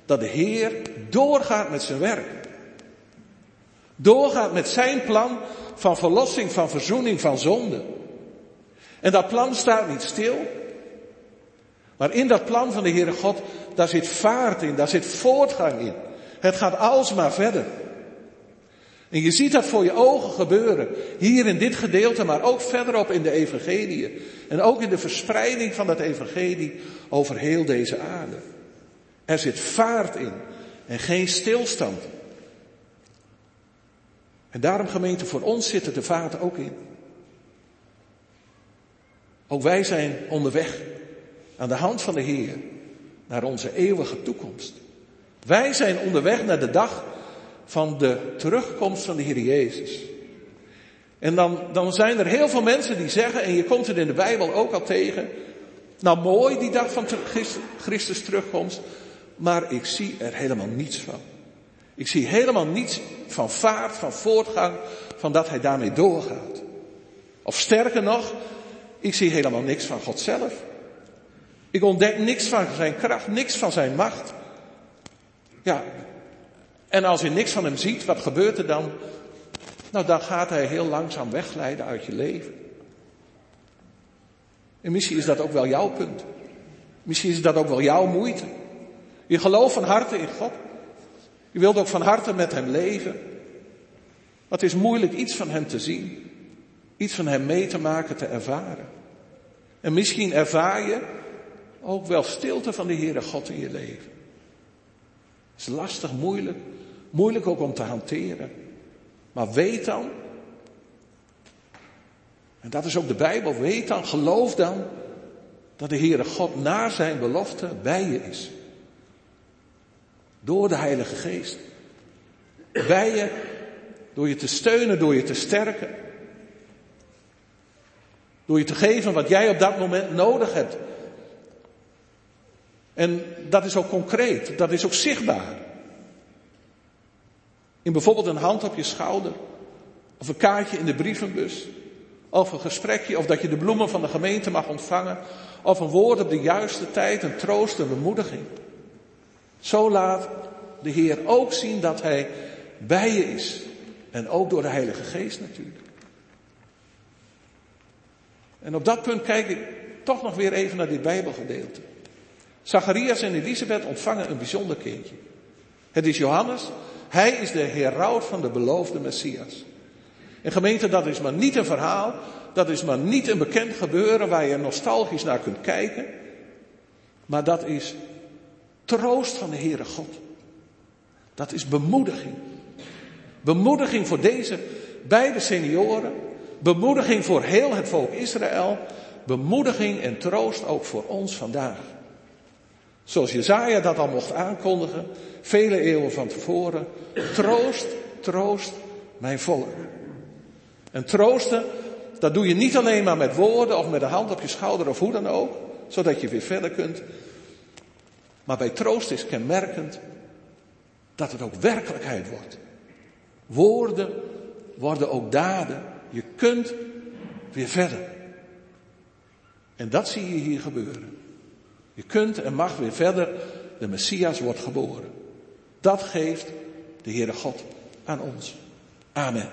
dat de Heer doorgaat met zijn werk. Doorgaat met zijn plan van verlossing, van verzoening, van zonde. En dat plan staat niet stil. Maar in dat plan van de Heere God, daar zit vaart in, daar zit voortgang in. Het gaat alsmaar verder. En je ziet dat voor je ogen gebeuren. Hier in dit gedeelte, maar ook verderop in de evangelie. En ook in de verspreiding van dat evangelie over heel deze aarde. Er zit vaart in en geen stilstand. En daarom gemeente, voor ons zit er de vaart ook in. Ook wij zijn onderweg aan de hand van de Heer naar onze eeuwige toekomst. Wij zijn onderweg naar de dag van de terugkomst van de Heer Jezus. En dan, dan zijn er heel veel mensen die zeggen, en je komt het in de Bijbel ook al tegen, nou mooi die dag van Christus terugkomst, maar ik zie er helemaal niets van. Ik zie helemaal niets van vaart, van voortgang, van dat hij daarmee doorgaat. Of sterker nog, ik zie helemaal niks van God zelf. Ik ontdek niks van zijn kracht, niks van zijn macht. Ja, en als je niks van hem ziet, wat gebeurt er dan? Nou, dan gaat hij heel langzaam wegleiden uit je leven. En misschien is dat ook wel jouw punt. Misschien is dat ook wel jouw moeite. Je gelooft van harte in God. Je wilt ook van harte met hem leven. Maar het is moeilijk iets van hem te zien. Iets van hem mee te maken, te ervaren. En misschien ervaar je ook wel stilte van de Heere God in je leven. Het is lastig, moeilijk. Moeilijk ook om te hanteren. Maar weet dan, en dat is ook de Bijbel, weet dan, geloof dan, dat de Heere God naar zijn belofte bij je is. Door de Heilige Geest. Bij je, door je te steunen, door je te sterken. Door je te geven wat jij op dat moment nodig hebt. En dat is ook concreet, dat is ook zichtbaar. In bijvoorbeeld een hand op je schouder, of een kaartje in de brievenbus, of een gesprekje, of dat je de bloemen van de gemeente mag ontvangen, of een woord op de juiste tijd, een troost, een bemoediging. Zo laat de Heer ook zien dat Hij bij je is. En ook door de Heilige Geest natuurlijk. En op dat punt kijk ik toch nog weer even naar dit Bijbelgedeelte. Zacharias en Elisabeth ontvangen een bijzonder kindje. Het is Johannes. Hij is de heraut van de beloofde Messias. En gemeente, dat is maar niet een verhaal. Dat is maar niet een bekend gebeuren waar je nostalgisch naar kunt kijken. Maar dat is troost van de Heere God. Dat is bemoediging. Bemoediging voor deze beide senioren. Bemoediging voor heel het volk Israël. Bemoediging en troost ook voor ons vandaag. Zoals Jezaja dat al mocht aankondigen, vele eeuwen van tevoren. Troost, troost mijn volk. En troosten, dat doe je niet alleen maar met woorden of met de hand op je schouder of hoe dan ook, zodat je weer verder kunt. Maar bij troost is kenmerkend dat het ook werkelijkheid wordt. Woorden worden ook daden. Je kunt weer verder. En dat zie je hier gebeuren. Je kunt en mag weer verder. De Messias wordt geboren. Dat geeft de Heere God aan ons. Amen.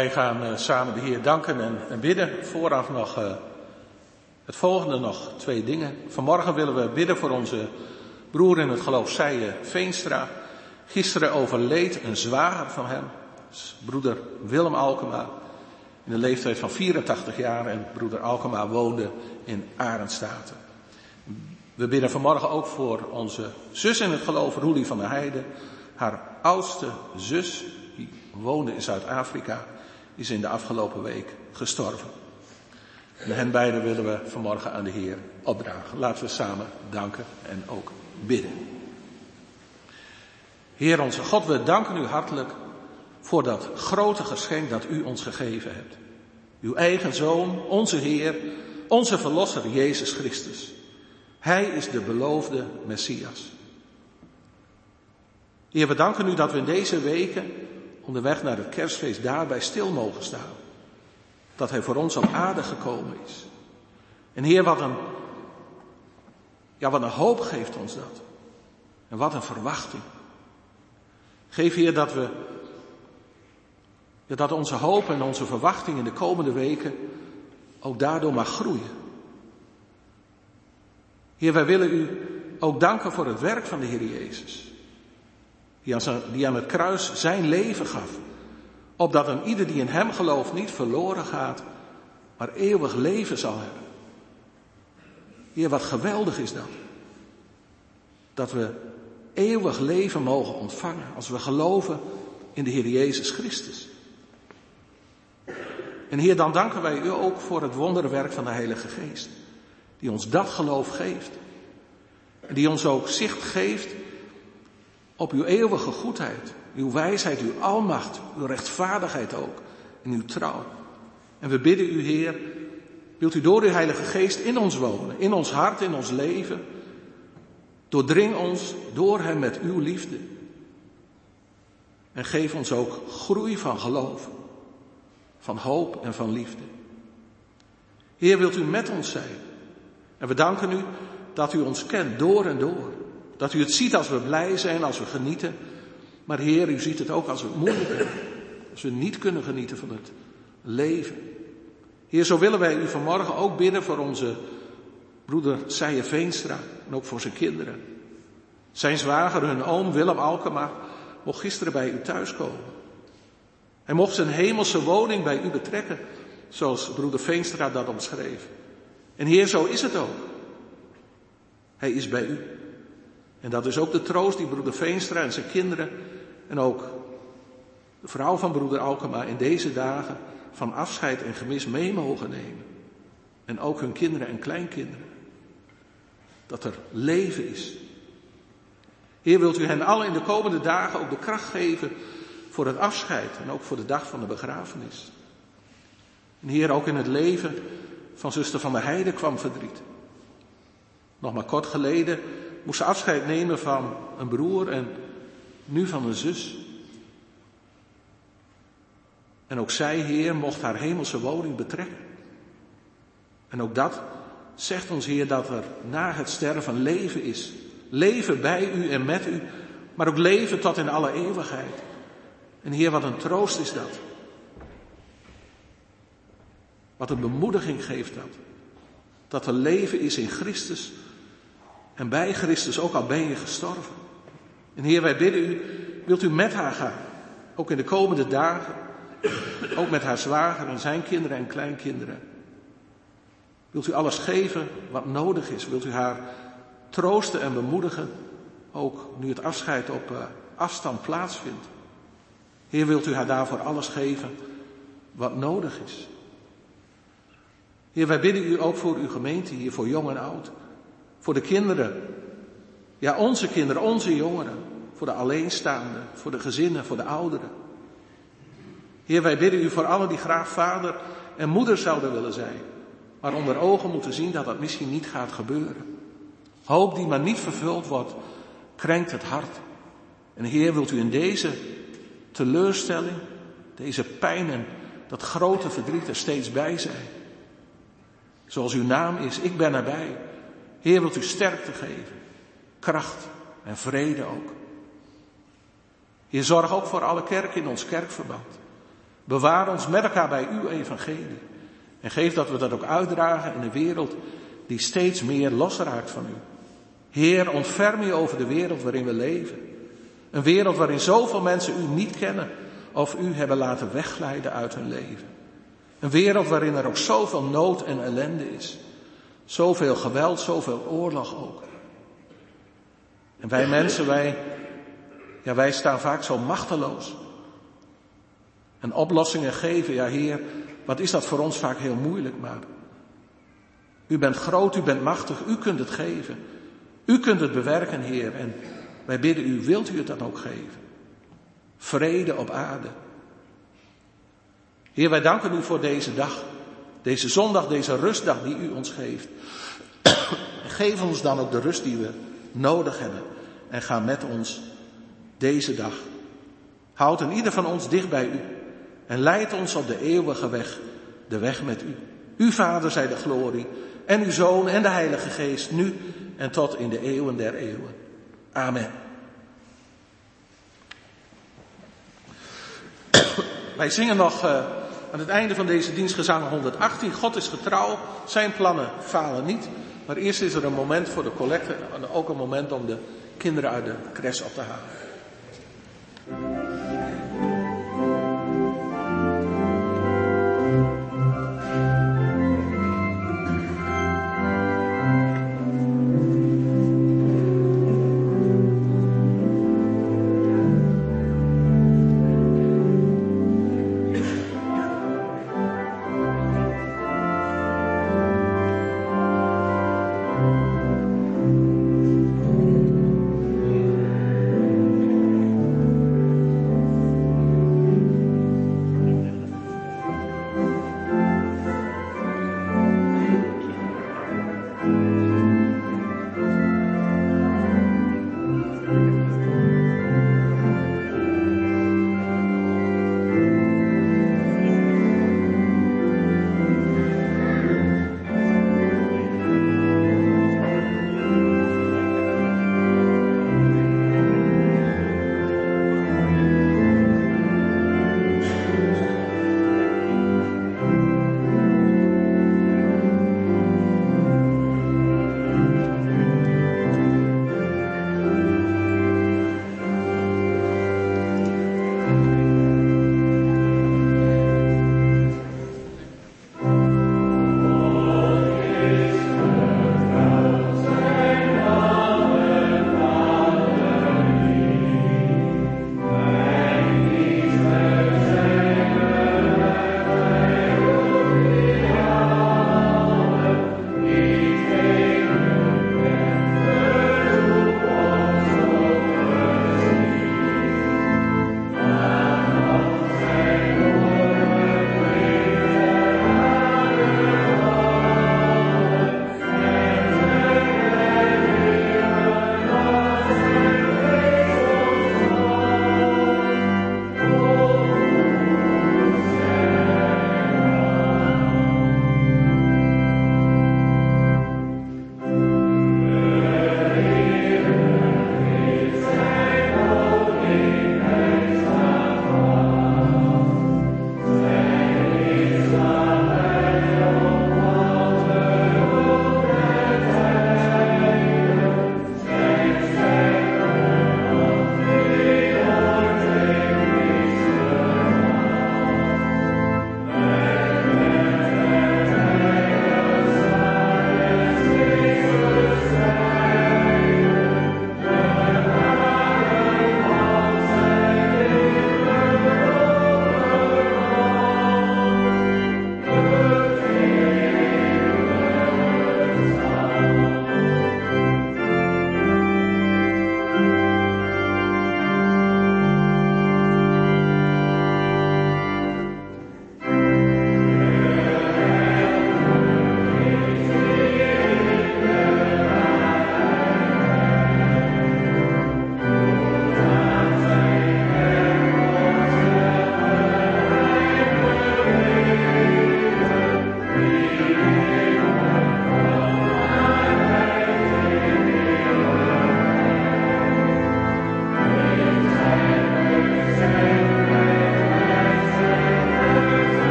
Wij gaan eh, samen de Heer danken en, en bidden. Vooraf nog eh, het volgende, nog twee dingen. Vanmorgen willen we bidden voor onze broer in het geloof, Sije Veenstra. Gisteren overleed een zwager van hem, broeder Willem Alkema, in de leeftijd van 84 jaar en broeder Alkema woonde in Arendstaten. We bidden vanmorgen ook voor onze zus in het geloof, Roelie van der Heijden. Haar oudste zus, die woonde in Zuid-Afrika, is in de afgelopen week gestorven. En hen beiden willen we vanmorgen aan de Heer opdragen. Laten we samen danken en ook bidden. Heer onze God, we danken u hartelijk voor dat grote geschenk dat u ons gegeven hebt. Uw eigen Zoon, onze Heer, onze Verlosser Jezus Christus. Hij is de beloofde Messias. Heer, we danken u dat we in deze weken onderweg naar het kerstfeest daarbij stil mogen staan. Dat Hij voor ons op aarde gekomen is. En Heer, wat een, ja, wat een hoop geeft ons dat. En wat een verwachting. Geef Heer dat we, dat onze hoop en onze verwachting in de komende weken ook daardoor mag groeien. Heer, wij willen u ook danken voor het werk van de Heer Jezus. Die aan, het kruis zijn leven gaf. Opdat een ieder die in hem gelooft niet verloren gaat, maar eeuwig leven zal hebben. Heer, wat geweldig is dat. Dat we eeuwig leven mogen ontvangen als we geloven in de Heer Jezus Christus. En Heer, dan danken wij u ook voor het wonderwerk van de Heilige Geest. Die ons dat geloof geeft. En die ons ook zicht geeft op uw eeuwige goedheid, uw wijsheid, uw almacht, uw rechtvaardigheid ook en uw trouw. En we bidden u, Heer, wilt u door uw Heilige Geest in ons wonen, in ons hart, in ons leven. Doordring ons door hem met uw liefde. En geef ons ook groei van geloof, van hoop en van liefde. Heer, wilt u met ons zijn? En we danken u dat u ons kent door en door. Dat u het ziet als we blij zijn, als we genieten. Maar Heer, u ziet het ook als we het moeilijk. Als we niet kunnen genieten van het leven. Heer, zo willen wij u vanmorgen ook bidden voor onze broeder Sije Veenstra en ook voor zijn kinderen. Zijn zwager, hun oom Willem Alkema, mocht gisteren bij u thuiskomen. Hij mocht zijn hemelse woning bij u betrekken, zoals broeder Veenstra dat omschreef. En Heer, zo is het ook. Hij is bij u. En dat is ook de troost die broeder Veenstra en zijn kinderen en ook de vrouw van broeder Alkema in deze dagen van afscheid en gemis mee mogen nemen. En ook hun kinderen en kleinkinderen. Dat er leven is. Heer, wilt u hen allen in de komende dagen ook de kracht geven voor het afscheid en ook voor de dag van de begrafenis. En Heer, ook in het leven van zuster van der Heide kwam verdriet. Nog maar kort geleden moest ze afscheid nemen van een broer en nu van een zus. En ook zij, Heer, mocht haar hemelse woning betrekken. En ook dat zegt ons, Heer, dat er na het sterven leven is. Leven bij u en met u, maar ook leven tot in alle eeuwigheid. En Heer, wat een troost is dat. Wat een bemoediging geeft dat. Dat er leven is in Christus en bij Christus, ook al ben je gestorven. En Heer, wij bidden u, wilt u met haar gaan? Ook in de komende dagen. Ook met haar zwager en zijn kinderen en kleinkinderen. Wilt u alles geven wat nodig is? Wilt u haar troosten en bemoedigen? Ook nu het afscheid op uh, afstand plaatsvindt. Heer, wilt u haar daarvoor alles geven wat nodig is? Heer, wij bidden u ook voor uw gemeente hier, voor jong en oud. Voor de kinderen. Ja, onze kinderen, onze jongeren. Voor de alleenstaanden, voor de gezinnen, voor de ouderen. Heer, wij bidden u voor allen die graag vader en moeder zouden willen zijn. Maar onder ogen moeten zien dat dat misschien niet gaat gebeuren. Hoop die maar niet vervuld wordt, krenkt het hart. En Heer, wilt u in deze teleurstelling, deze pijn en dat grote verdriet er steeds bij zijn. Zoals uw naam is, ik ben erbij. Heer, wilt u sterkte geven, kracht en vrede ook. Heer, zorg ook voor alle kerken in ons kerkverband. Bewaar ons met elkaar bij uw evangelie. En geef dat we dat ook uitdragen in een wereld die steeds meer losraakt van u. Heer, ontferm u over de wereld waarin we leven. Een wereld waarin zoveel mensen u niet kennen of u hebben laten wegglijden uit hun leven. Een wereld waarin er ook zoveel nood en ellende is. Zoveel geweld, zoveel oorlog ook. En wij mensen, wij, ja, wij staan vaak zo machteloos. En oplossingen geven, ja Heer, wat is dat voor ons vaak heel moeilijk, maar u bent groot, u bent machtig, u kunt het geven. U kunt het bewerken, Heer, en wij bidden u, wilt u het dan ook geven? Vrede op aarde. Heer, wij danken u voor deze dag, deze zondag, deze rustdag die u ons geeft. Geef ons dan ook de rust die we nodig hebben en ga met ons deze dag. Houd in ieder van ons dicht bij u en leid ons op de eeuwige weg, de weg met u. Uw Vader zij de glorie en uw Zoon en de Heilige Geest, nu en tot in de eeuwen der eeuwen. Amen. Wij zingen nog uh, aan het einde van deze dienst gezang 118. God is getrouw, zijn plannen falen niet. Maar eerst is er een moment voor de collecte en ook een moment om de kinderen uit de crash op te halen.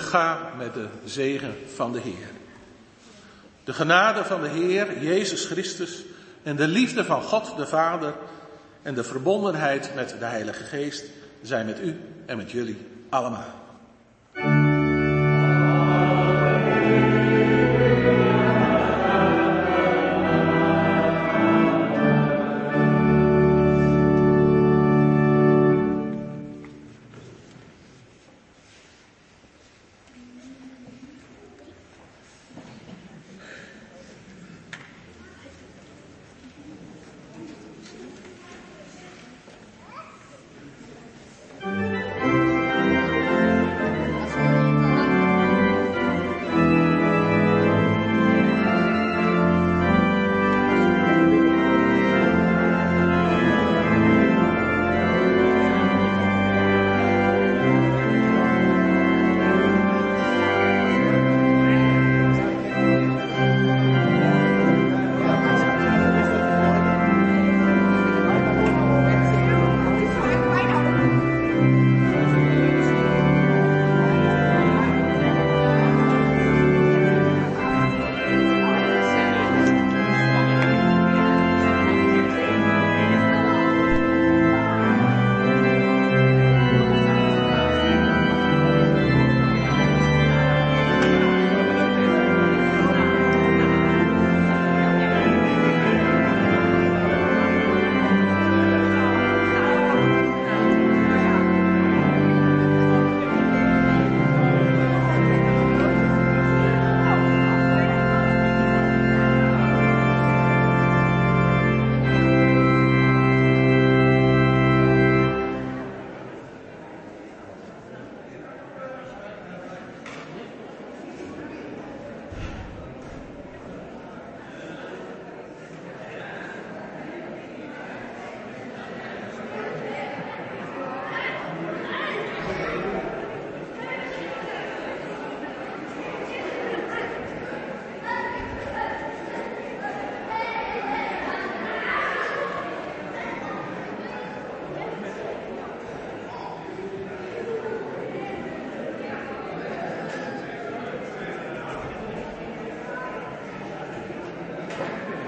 Ga met de zegen van de Heer. De genade van de Heer Jezus Christus en de liefde van God de Vader en de verbondenheid met de Heilige Geest zijn met u en met jullie allemaal.